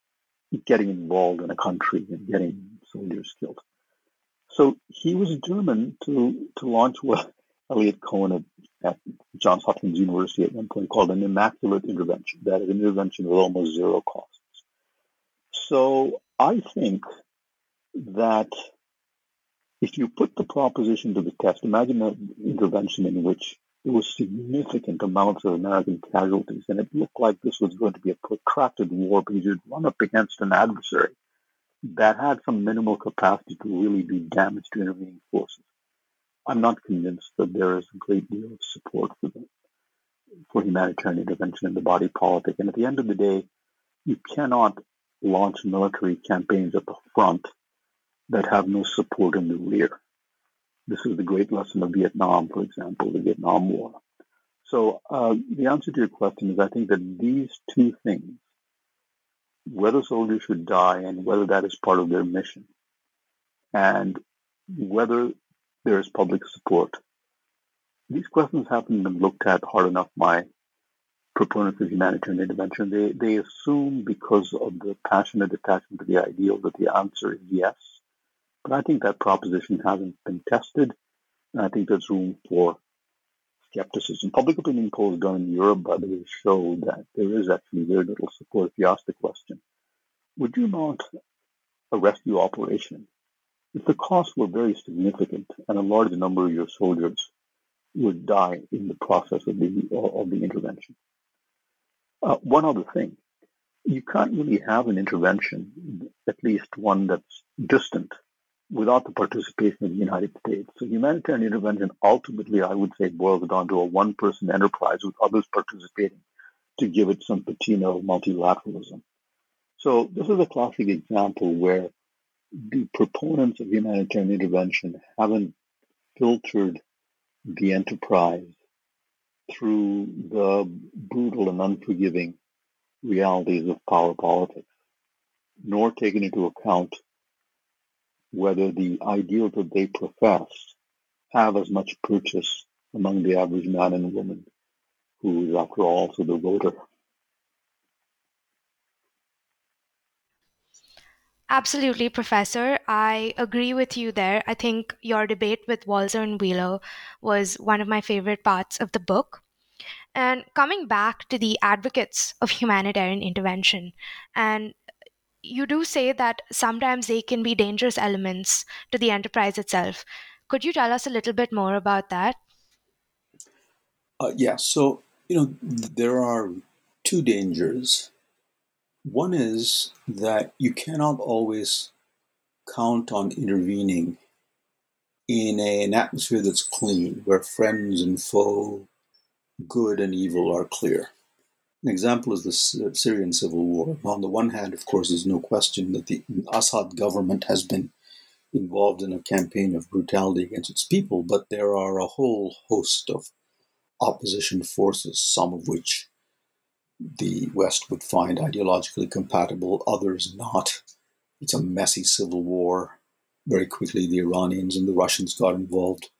getting involved in a country and getting soldiers killed. So he was determined to to launch what Eliot Cohen at, at Johns Hopkins University at one point called an immaculate intervention. That an intervention with almost zero costs. So I think that if you put the proposition to the test, imagine an intervention in which there was significant amounts of American casualties, and it looked like this was going to be a protracted war because you'd run up against an adversary
that had some minimal capacity to really do damage to intervening forces. I'm not convinced that there is a great deal of support for for humanitarian intervention in the body politic. And at the end of the day, you cannot launch military campaigns at the front that have no support in the rear. This is the great lesson of Vietnam, for example, the Vietnam War. So uh, the answer to your question is I think that these two things, whether soldiers should die and whether that is part of their mission, and whether there is public support, these questions haven't been looked at hard enough by proponents of humanitarian intervention. They, they assume because of the passionate attachment to the ideal that the answer is yes. But I think that proposition hasn't been tested, and I think there's room for skepticism. Public opinion polls done in Europe, by the way, show that there is actually very little support. If you ask the question, would you mount a rescue operation if the costs were very significant and a large number of your soldiers would die in the process of the of the intervention? Uh, one other thing, you can't really have an intervention, at least one that's distant, without the participation of the United States. So humanitarian intervention ultimately, I would say, boils down to a one-person enterprise with others participating to give it some patina of multilateralism. So this is a classic example where the proponents of humanitarian intervention haven't filtered the enterprise through the brutal and unforgiving realities of power politics, nor taken into account whether the ideals that they profess have as much purchase among the average man and woman who is, after all, also the voter.
Absolutely, Professor. I agree with you there. I think your debate with Walzer and Wheeler was one of my favorite parts of the book. And coming back to the advocates of humanitarian intervention, and you do say that sometimes they can be dangerous elements to the enterprise itself. Could you tell us a little bit more about that?
Uh, yeah, so, you know, there are two dangers one is that you cannot always count on intervening in a, an atmosphere that's clean, where friends and foe, good and evil are clear. An example is the uh, Syrian civil war. On the one hand, of course, there's no question that the Assad government has been involved in a campaign of brutality against its people, but there are a whole host of opposition forces, some of which the West would find ideologically compatible, others not. It's a messy civil war. Very quickly, the Iranians and the Russians got involved.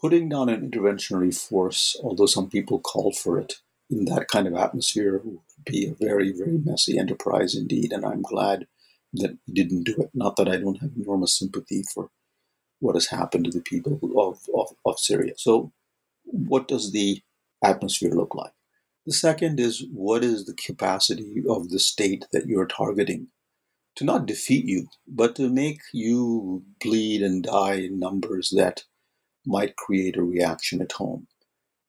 Putting down an interventionary force, although some people call for it, in that kind of atmosphere would be a very, very messy enterprise indeed. And I'm glad that we didn't do it. Not that I don't have enormous sympathy for what has happened to the people of, of, of Syria. So, what does the atmosphere look like? The second is what is the capacity of the state that you're targeting to not defeat you, but to make you bleed and die in numbers that might create a reaction at home.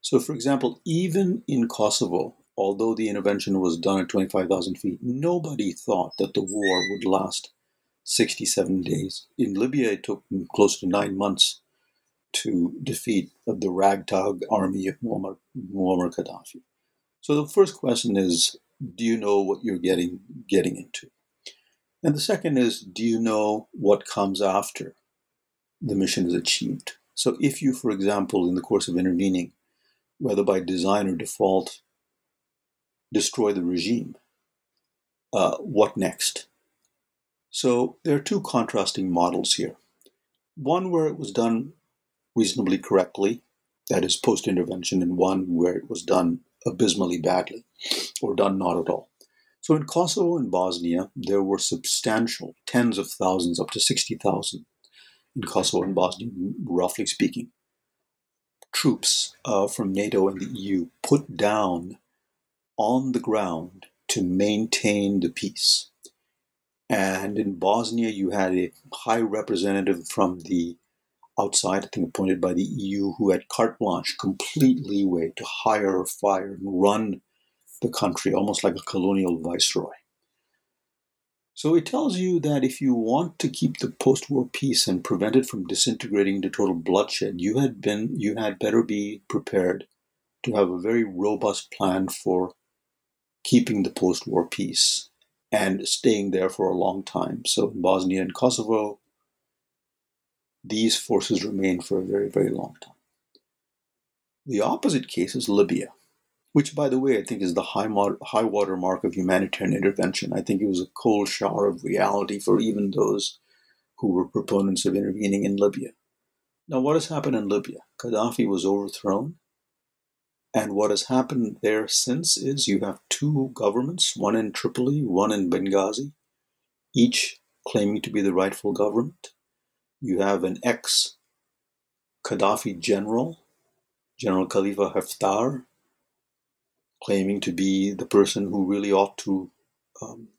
So, for example, even in Kosovo, although the intervention was done at 25,000 feet, nobody thought that the war would last 67 days. In Libya, it took close to nine months to defeat the ragtag army of Muammar, Muammar Gaddafi. So the first question is, do you know what you're getting getting into? And the second is, do you know what comes after the mission is achieved? So if you, for example, in the course of intervening, whether by design or default, destroy the regime, uh, what next? So there are two contrasting models here. One where it was done reasonably correctly, that is post intervention, and one where it was done abysmally badly or done not at all. So in Kosovo and Bosnia, there were substantial tens of thousands, up to 60,000 in Kosovo and Bosnia, roughly speaking, troops uh, from NATO and the EU put down on the ground to maintain the peace. And in Bosnia, you had a high representative from the outside, I think appointed by the EU, who had carte blanche, complete leeway to hire, fire, and run the country almost like a colonial viceroy. So it tells you that if you want to keep the post-war peace and prevent it from disintegrating to total bloodshed, you had been you had better be prepared to have a very robust plan for keeping the post-war peace and staying there for a long time. So in Bosnia and Kosovo, these forces remain for a very, very long time. The opposite case is Libya which, by the way, I think is the high, mod- high water mark of humanitarian intervention. I think it was a cold shower of reality for even those who were proponents of intervening in Libya. Now, what has happened in Libya? Gaddafi was overthrown. And what has happened there since is you have two governments, one in Tripoli, one in Benghazi, each claiming to be the rightful government. You have an ex Gaddafi general, General Khalifa Haftar, claiming to be the person who really ought to um,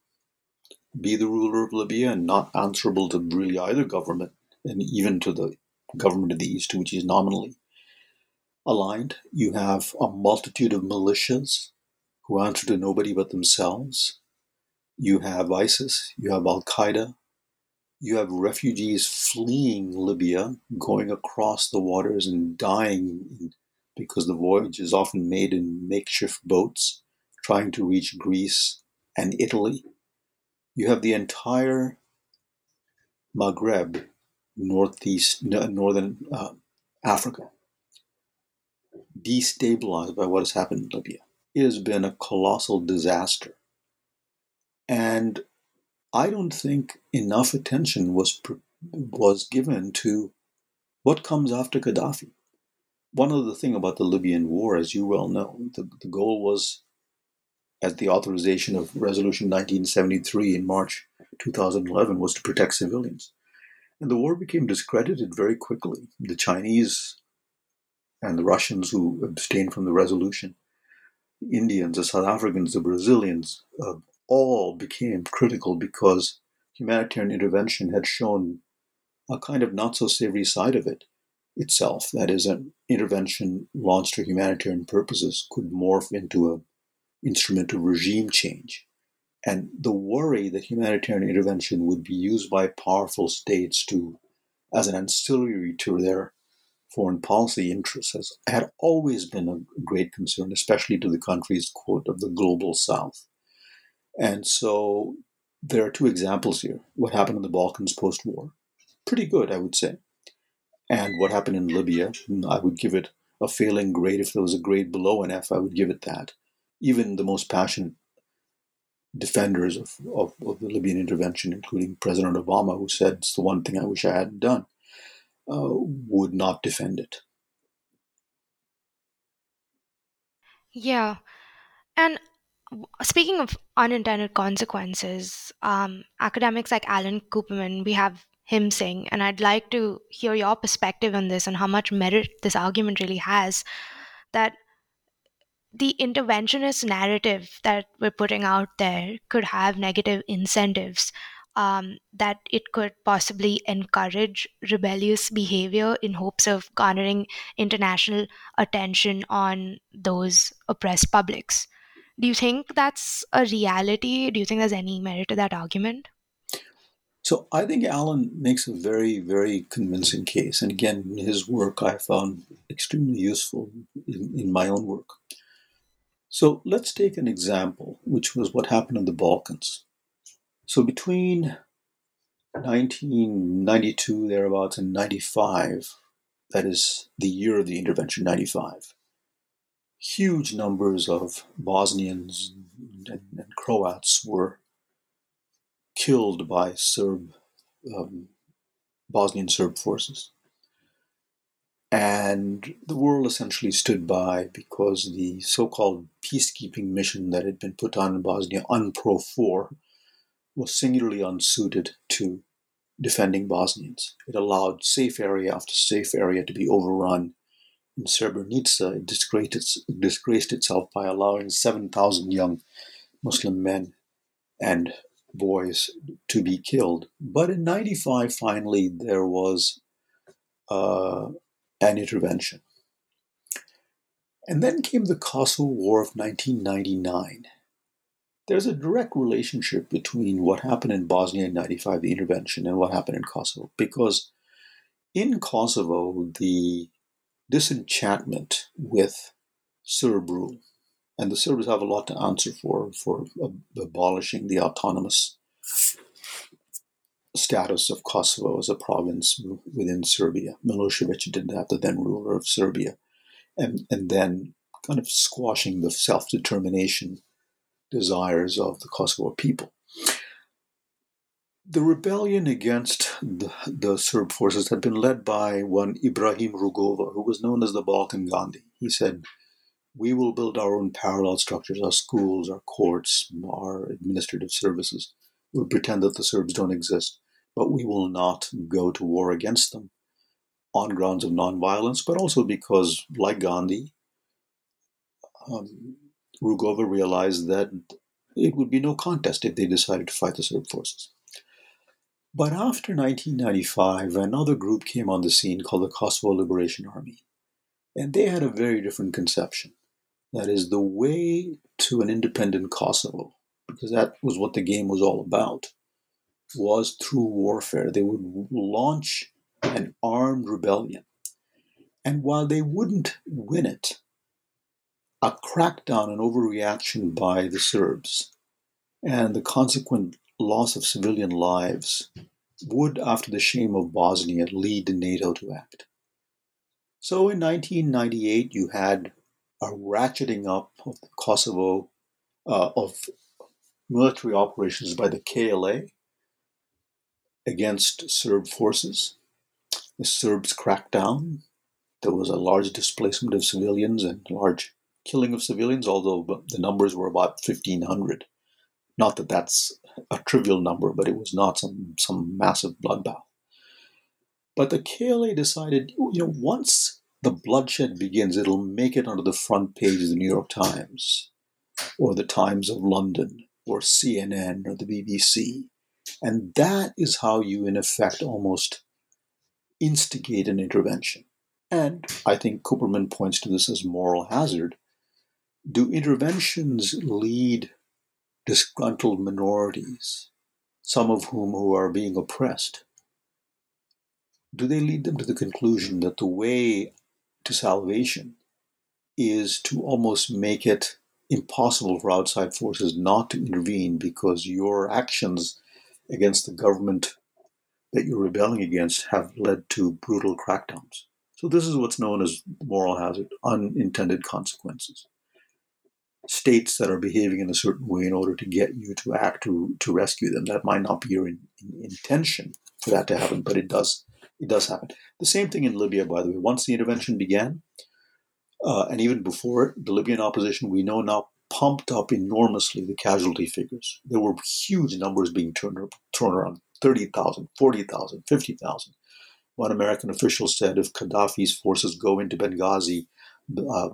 be the ruler of Libya and not answerable to really either government, and even to the government of the East, to which he's nominally aligned. You have a multitude of militias who answer to nobody but themselves. You have ISIS, you have Al Qaeda, you have refugees fleeing Libya, going across the waters and dying because the voyage is often made in makeshift boats trying to reach Greece and Italy. You have the entire Maghreb, northeast, northern uh, Africa, destabilized by what has happened in Libya. It has been a colossal disaster. And I don't think enough attention was, was given to what comes after Gaddafi one other thing about the Libyan war, as you well know, the, the goal was, as the authorization of Resolution 1973 in March 2011, was to protect civilians. And the war became discredited very quickly. The Chinese and the Russians who abstained from the resolution, the Indians, the South Africans, the Brazilians, uh, all became critical because humanitarian intervention had shown a kind of not so savory side of it itself, that is, an intervention launched for humanitarian purposes, could morph into an instrument of regime change. And the worry that humanitarian intervention would be used by powerful states to, as an ancillary to their foreign policy interests, has, had always been a great concern, especially to the countries, quote, of the global south. And so there are two examples here. What happened in the Balkans post war? Pretty good, I would say. And what happened in Libya, I would give it a failing grade. If there was a grade below an F, I would give it that. Even the most passionate defenders of, of, of the Libyan intervention, including President Obama, who said it's the one thing I wish I hadn't done, uh, would not defend it.
Yeah. And speaking of unintended consequences, um, academics like Alan Kuperman, we have him saying. And I'd like to hear your perspective on this and how much merit this argument really has that the interventionist narrative that we're putting out there could have negative incentives. Um, that it could possibly encourage rebellious behavior in hopes of garnering international attention on those oppressed publics. Do you think that's a reality? Do you think there's any merit to that argument?
So I think Alan makes a very, very convincing case. And again, his work I found extremely useful in, in my own work. So let's take an example, which was what happened in the Balkans. So between 1992, thereabouts, and 95, that is the year of the intervention, 95, huge numbers of Bosnians and, and Croats were killed by Serb, um, Bosnian Serb forces. And the world essentially stood by because the so called peacekeeping mission that had been put on in Bosnia, UNPROFOR, was singularly unsuited to defending Bosnians. It allowed safe area after safe area to be overrun. In Srebrenica, it disgraced, disgraced itself by allowing 7,000 young Muslim men and boys to be killed. But in 95, finally, there was uh, an intervention. And then came the Kosovo War of 1999. there's a direct relationship between what happened in Bosnia in 95, the intervention, and what happened in Kosovo. Because in Kosovo, the disenchantment with Serb rule, and the Serbs have a lot to answer for for abolishing the autonomous status of Kosovo as a province within Serbia. Milosevic did that, the then ruler of Serbia, and, and then kind of squashing the self determination desires of the Kosovo people. The rebellion against the, the, Serb forces had been led by one Ibrahim Rugova, who was known as the Balkan Gandhi. He said, We will build our own parallel structures, our schools, our courts, our administrative services. We'll pretend that the Serbs don't exist, but we will not go to war against them on grounds of nonviolence, but also because, like Gandhi, um, Rugova realized that it would be no contest if they decided to fight the Serb forces. But after 1995, another group came on the scene called the Kosovo Liberation Army. And they had a very different conception. That is, the way to an independent Kosovo, because that was what the game was all about, was through warfare. They would launch an armed rebellion. And while they wouldn't win it, a crackdown and overreaction by the Serbs and the consequent loss of civilian lives would, after the shame of Bosnia, lead NATO to act. So in 1998, you had a ratcheting up of the Kosovo uh, of military operations by the KLA against Serb forces. The Serbs cracked down. There was a large displacement of civilians and large killing of civilians, although the numbers were about 1,500. Not that that's a trivial number, but it was not some, some massive bloodbath. But the KLA decided, oh, you know, once the bloodshed begins, it'll make it onto the front page of the New York Times or the Times of London or CNN or the BBC. And that is how you, in effect, almost instigate an intervention. And I think Kuperman points to this as moral hazard do interventions lead disgruntled minorities, some of whom who are being oppressed, do they lead them to the conclusion that the way to salvation is to almost make it impossible for outside forces not to intervene because your actions against the government that you're rebelling against have led to brutal crackdowns. So, this is what's known as moral hazard, unintended consequences states that are behaving in a certain way in order to get you to act to, to rescue them. That might not be your in, in, intention for that to happen, but it does. It does happen. The same thing in Libya, by the way. Once the intervention began, uh, and even before it, the Libyan opposition we know now pumped up enormously the casualty figures. There were huge numbers being turned, thrown around 30,000, 40,000, 50,000. One American official said if Gaddafi's forces go into Benghazi, uh,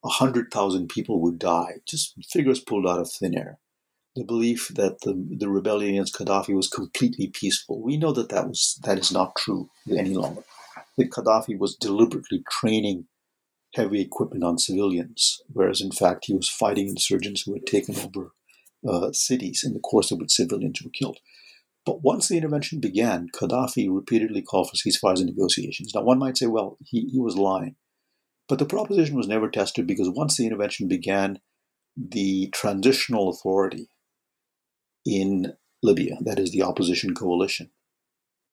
100,000 people would die, just figures pulled out of thin air. The belief that the, the rebellion against Gaddafi was completely peaceful. We know that that, was, that is not true any longer. That Gaddafi was deliberately training heavy equipment on civilians, whereas in fact he was fighting insurgents who had taken over uh, cities in the course of which civilians were killed. But once the intervention began, Gaddafi repeatedly called for ceasefires and negotiations. Now, one might say, well, he, he was lying. But the proposition was never tested because once the intervention began, the transitional authority in Libya, that is the opposition coalition,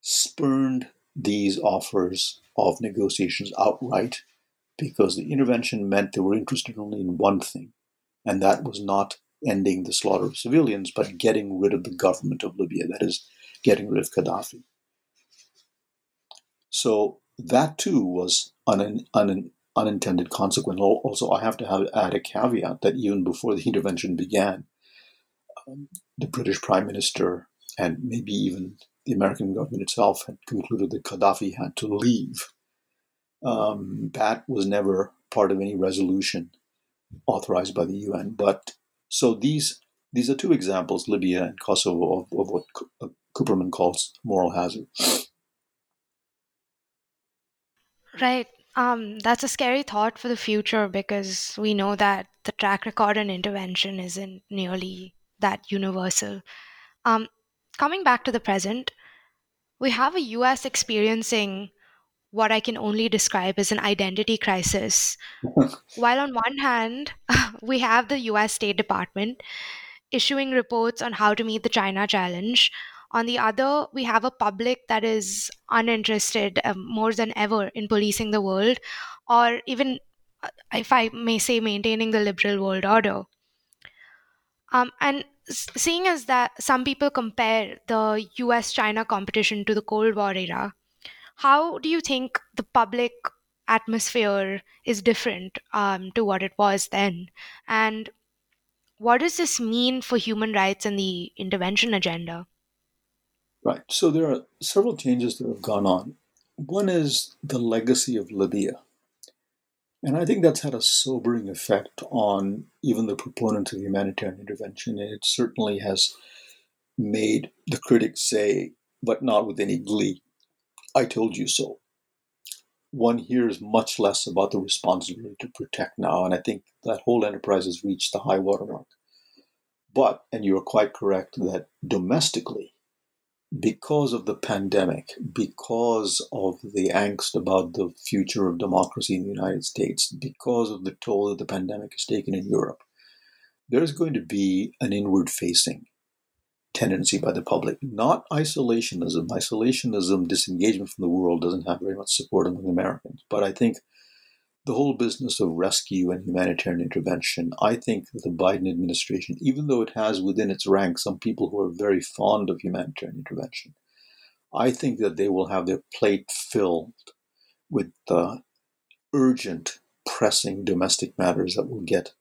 spurned these offers of negotiations outright because the intervention meant they were interested only in one thing, and that was not ending the slaughter of civilians, but getting rid of the government of Libya, that is, getting rid of Gaddafi. So that too was un- un- unintended consequence. Also, I have to have, add a caveat that even before the intervention began, um, the British Prime Minister and maybe even the American government itself had concluded that Gaddafi had to leave. Um, that was never part of any resolution authorized by the UN. But so these these are two examples, Libya and Kosovo, of, of what Kuperman calls moral hazard.
Right. Um, that's a scary thought for the future because we know that the track record and intervention isn't nearly that universal. Um, coming back to the present, we have a US experiencing what I can only describe as an identity crisis. While on one hand, we have the US State Department issuing reports on how to meet the China challenge. On the other, we have a public that is uninterested um, more than ever in policing the world, or even, uh, if I may say, maintaining the liberal world order. Um, and seeing as that some people compare the US China competition to the Cold War era, how do you think the public atmosphere is different um, to what it was then? And what does this mean for human rights and the intervention agenda?
Right. So there are several changes that have gone on. One is the legacy of Libya. And I think that's had a sobering effect on even the proponents of humanitarian intervention. And it certainly has made the critics say, but not with any glee, I told you so. One hears much less about the responsibility to protect now, and I think that whole enterprise has reached the high watermark. But, and you are quite correct, that domestically, because of the pandemic, because of the angst about the future of democracy in the United States, because of the toll that the pandemic has taken in Europe, there's going to be an inward facing tendency by the public, not isolationism. Isolationism, disengagement from the world, doesn't have very much support among Americans. But I think the whole business of rescue and humanitarian intervention, I think the Biden administration, even though it has within its ranks some people who are very fond of humanitarian intervention, I think that they will have their plate filled with uh, urgent, pressing domestic matters that will get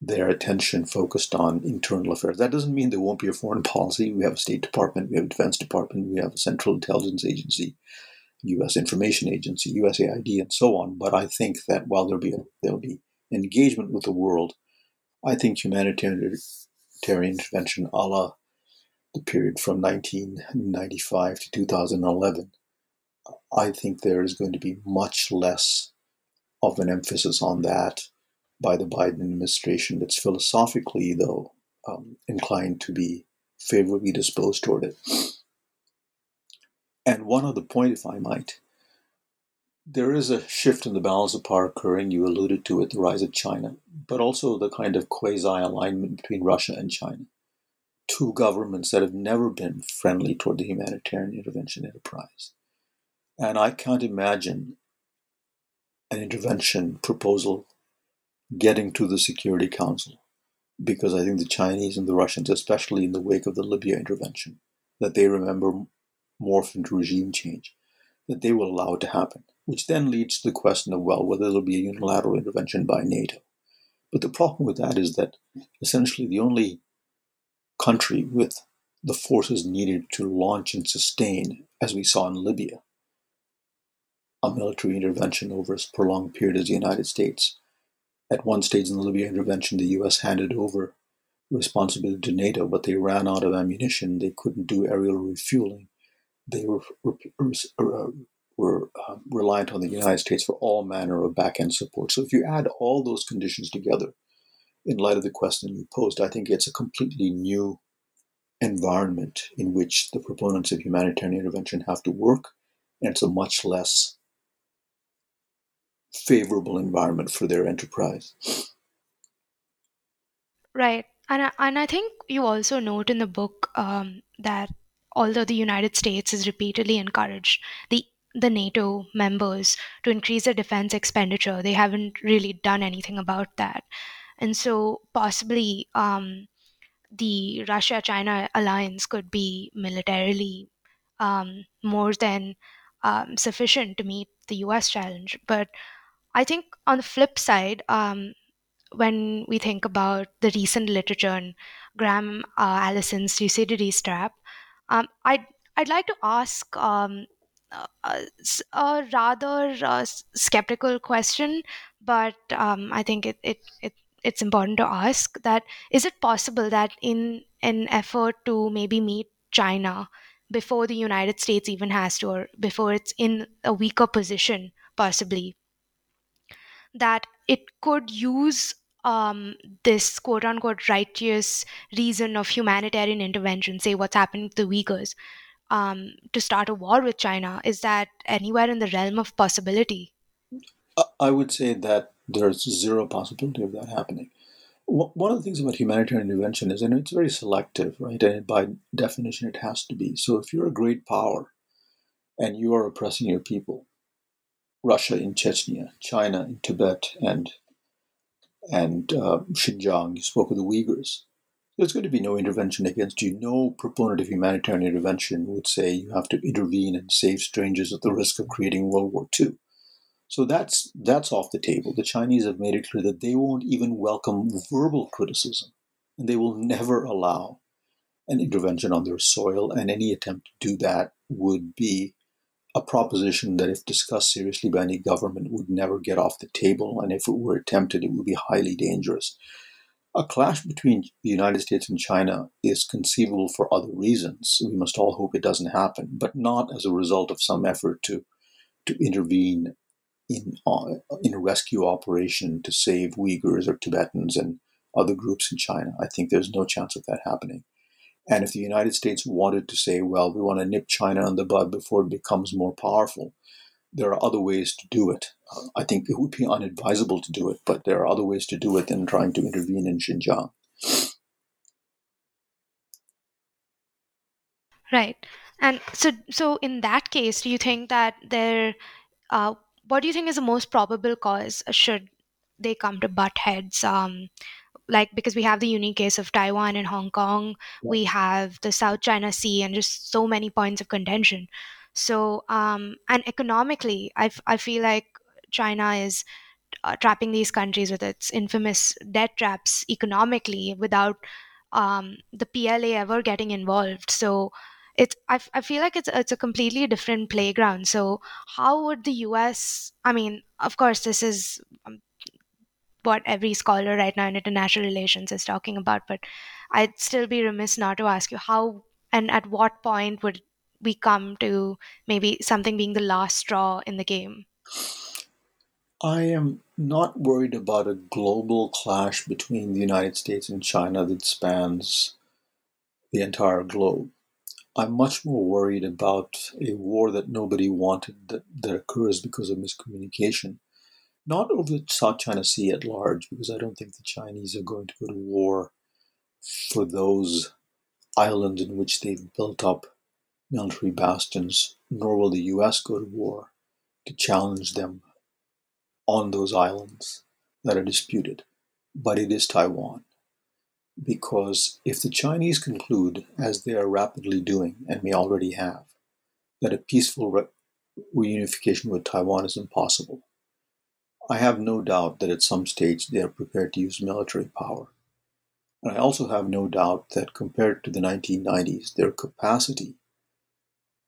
their attention focused on internal affairs. That doesn't mean there won't be a foreign policy. We have a State Department, we have a Defense Department, we have a Central Intelligence Agency, U.S. Information Agency, USAID, and so on. But I think that while there'll be a, there'll be engagement with the world, I think humanitarian intervention, a la the period from 1995 to 2011, I think there is going to be much less of an emphasis on that by the Biden administration that's philosophically, though, um, inclined to be favorably disposed toward it. And one other point, if I might, there is a shift in the balance of power occurring. You alluded to it, the rise of China, but also the kind of quasi alignment between Russia and China. Two governments that have never been friendly toward the humanitarian intervention enterprise. And I can't imagine an intervention proposal getting to the Security Council because I think the Chinese and the Russians, especially in the wake of the Libya intervention, that they remember morphed into regime change, that they will allow it to happen, which then leads to the question of, well, whether there'll be a unilateral intervention by NATO. But the problem with that is that essentially the only country with the forces needed to launch and sustain, as we saw in Libya, a military intervention over a prolonged period is the United States. At one stage in the Libya intervention, the US handed over responsibility to NATO, but they ran out of ammunition. They couldn't do aerial refueling. They were, were, were uh, reliant on the United States for all manner of back end support. So if you add all those conditions together, in light of the question you posed, I think it's a completely new environment in which the proponents of humanitarian intervention have to work, and it's a much less favorable environment for their enterprise.
Right. And I, and I think you also note in the book um, that although the United States has repeatedly encouraged the the NATO members to increase their defense expenditure, they haven't really done anything about that. And so possibly um, the Russia China alliance could be militarily um, more than um, sufficient to meet the US challenge. But I think on the flip side, um, when we think about the recent literature and Graham uh, Allison's Thucydides trap, um, I'd I'd like to ask um, a, a, rather uh, skeptical question, but um, I think it, it it it's important to ask that is it possible that in an effort to maybe meet China before the United States even has to, or before it's in a weaker position, possibly, that it could use um, this quote unquote righteous reason of humanitarian intervention, say what's happening to the Uyghurs, um, to start a war with China? Is that anywhere in the realm of possibility?
I would say that there's zero possibility of that happening. One of the things about humanitarian intervention is, and it's very selective, right? And by definition, it has to be. So if you're a great power and you are oppressing your people, Russia in Chechnya, China in Tibet, and and uh, Xinjiang, you spoke of the Uyghurs. There's going to be no intervention against you. No proponent of humanitarian intervention would say you have to intervene and save strangers at the risk of creating World War II. So that's that's off the table. The Chinese have made it clear that they won't even welcome verbal criticism, and they will never allow an intervention on their soil. And any attempt to do that would be a proposition that, if discussed seriously by any government, would never get off the table. And if it were attempted, it would be highly dangerous. A clash between the United States and China is conceivable for other reasons. We must all hope it doesn't happen, but not as a result of some effort to to intervene in, uh, in a rescue operation to save Uyghurs or Tibetans and other groups in China. I think there's no chance of that happening. And if the United States wanted to say, well, we want to nip China in the bud before it becomes more powerful, there are other ways to do it. I think it would be unadvisable to do it, but there are other ways to do it than trying to intervene in Xinjiang.
Right. And so, so in that case, do you think that there uh, what do you think is the most probable cause should they come to butt heads? Um, like because we have the unique case of Taiwan and Hong Kong, we have the South China Sea, and just so many points of contention. So, um, and economically, I, f- I feel like China is uh, trapping these countries with its infamous debt traps economically without um, the PLA ever getting involved. So, it's I, I feel like it's it's a completely different playground so how would the us i mean of course this is um, what every scholar right now in international relations is talking about but i'd still be remiss not to ask you how and at what point would we come to maybe something being the last straw in the game
I am not worried about a global clash between the United States and China that spans the entire globe. I'm much more worried about a war that nobody wanted that, that occurs because of miscommunication. Not over the South China Sea at large, because I don't think the Chinese are going to go to war for those islands in which they've built up military bastions, nor will the US go to war to challenge them on those islands that are disputed. But it is Taiwan because if the Chinese conclude, as they are rapidly doing and may already have, that a peaceful re- reunification with Taiwan is impossible, I have no doubt that at some stage they are prepared to use military power. And I also have no doubt that compared to the 1990s, their capacity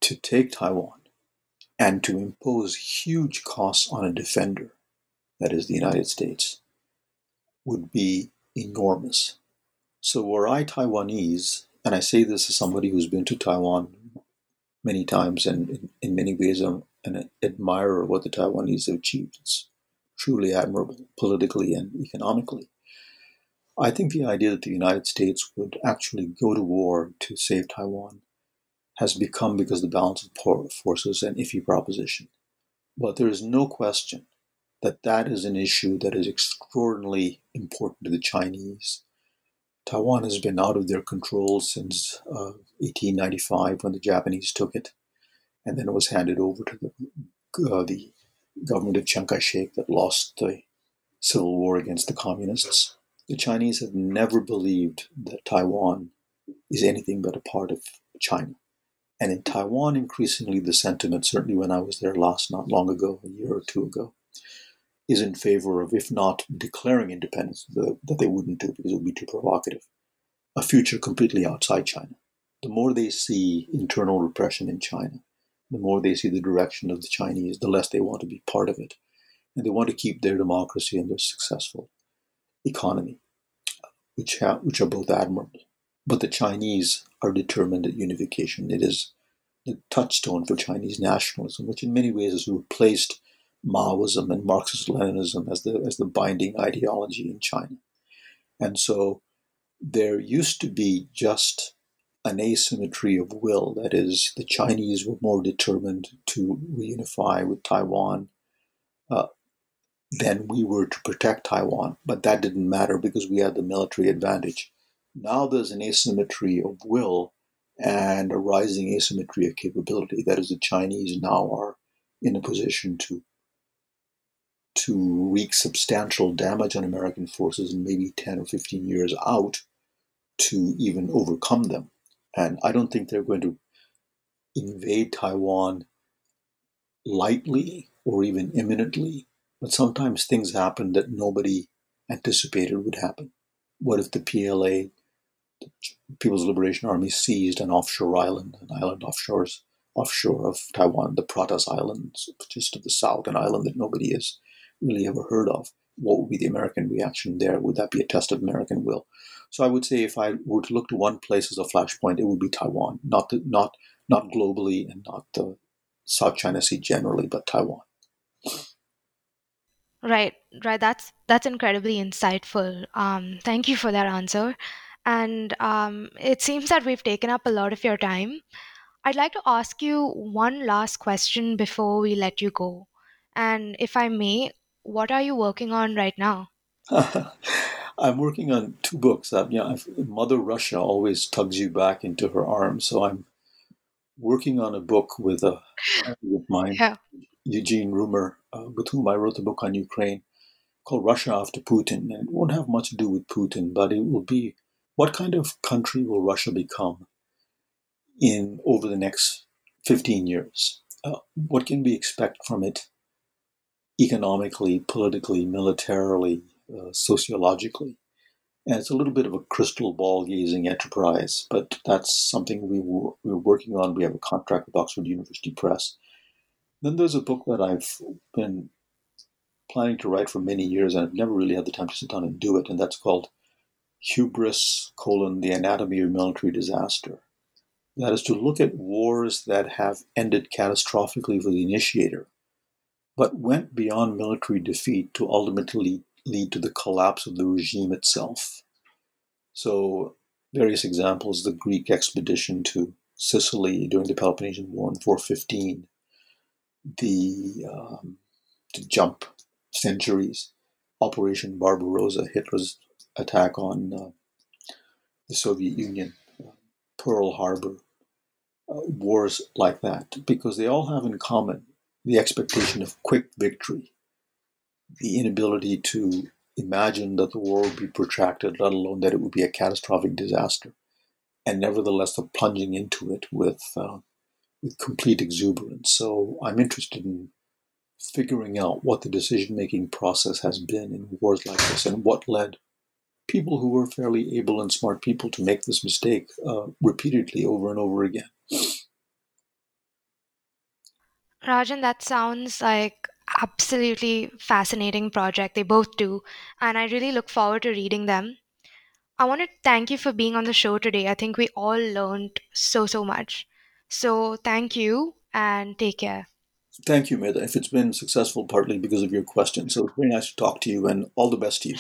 to take Taiwan and to impose huge costs on a defender, that is the United States, would be enormous. So, were I Taiwanese, and I say this as somebody who's been to Taiwan many times and in, many ways I'm an admirer of what the Taiwanese have achieved. It's truly admirable politically and economically. I think the idea that the United States would actually go to war to save Taiwan has become, because of the balance of forces, an iffy proposition. But there is no question that that is an issue that is extraordinarily important to the Chinese Taiwan has been out of their control since uh, 1895 when the Japanese took it, and then it was handed over to the, uh, the government of Chiang Kai shek that lost the civil war against the communists. The Chinese have never believed that Taiwan is anything but a part of China. And in Taiwan, increasingly, the sentiment, certainly when I was there last, not long ago, a year or two ago, is in favor of, if not declaring independence, the, that they wouldn't do because it would be too provocative, a future completely outside China. The more they see internal repression in China, the more they see the direction of the Chinese, the less they want to be part of it. And they want to keep their democracy and their successful economy, which, which are both admirable. But the Chinese are determined at unification. It is the touchstone for Chinese nationalism, which in many ways has replaced Maoism and Marxist Leninism as the as the binding ideology in China. And so there used to be just an asymmetry of will. That is, the Chinese were more determined to reunify with Taiwan uh, than we were to protect Taiwan. But that didn't matter because we had the military advantage. Now there's an asymmetry of will and a rising asymmetry of capability. That is, the Chinese now are in a position to to wreak substantial damage on American forces in maybe 10 or 15 years out to even overcome them. And I don't think they're going to invade Taiwan lightly or even imminently, but sometimes things happen that nobody anticipated would happen. What if the PLA, the People's Liberation Army, seized an offshore island, an island offshores, offshore of Taiwan, the Pratas Islands, just to the south, an island that nobody has really ever heard of? What would be the American reaction there? Would that be a test of American will? So I would say if I were to look to one place as a flashpoint, it would be Taiwan, not the, not not globally and not the South China Sea generally, but Taiwan.
Right, right. That's that's incredibly insightful. Um, thank you for that answer. And um, it seems that we've taken up a lot of your time. I'd like to ask you one last question before we let you go. And if I may, what are you working on right now?
I'm working on two books. Uh, yeah, Mother Russia always tugs you back into her arms. So I'm working on a book with a with mine, yeah. Eugene Rumer, uh, with whom I wrote the book on Ukraine called Russia After Putin. And it won't have much to do with Putin, but it will be what kind of country will Russia become in over the next 15 years? Uh, what can we expect from it economically, politically, militarily, uh, sociologically? And it's a little bit of a crystal ball gazing enterprise, but that's something we were, we are working on. We have a contract with Oxford University Press. Then there's a book that I've been planning to write for many years, and I've never really had the time to sit down and do it, and that's called Hubris, colon, the anatomy of military disaster. That is to look at wars that have ended catastrophically for the initiator, but went beyond military defeat to ultimately lead to the collapse of the regime itself. So, various examples the Greek expedition to Sicily during the Peloponnesian War in 415, the, um, to jump centuries, Operation Barbarossa, Hitler's attack on uh, the Soviet Union, Pearl Harbor, uh, wars like that, because they all have in common the expectation of quick victory the inability to imagine that the war would be protracted, let alone that it would be a catastrophic disaster, and nevertheless the plunging into it with uh, with complete exuberance. So I'm interested in figuring out what the decision making process has been in wars like this and what led people who were fairly able and smart people to make this mistake uh, repeatedly over and over again.
Rajan, that sounds like absolutely fascinating project. They both do. And I really look forward to reading them. I want to thank you for being on the show today. I think we all learned so, so much. So thank you and take care.
Thank you, Medha. If it's been successful, partly because of your questions. So it's very nice to talk to you and all the best to you.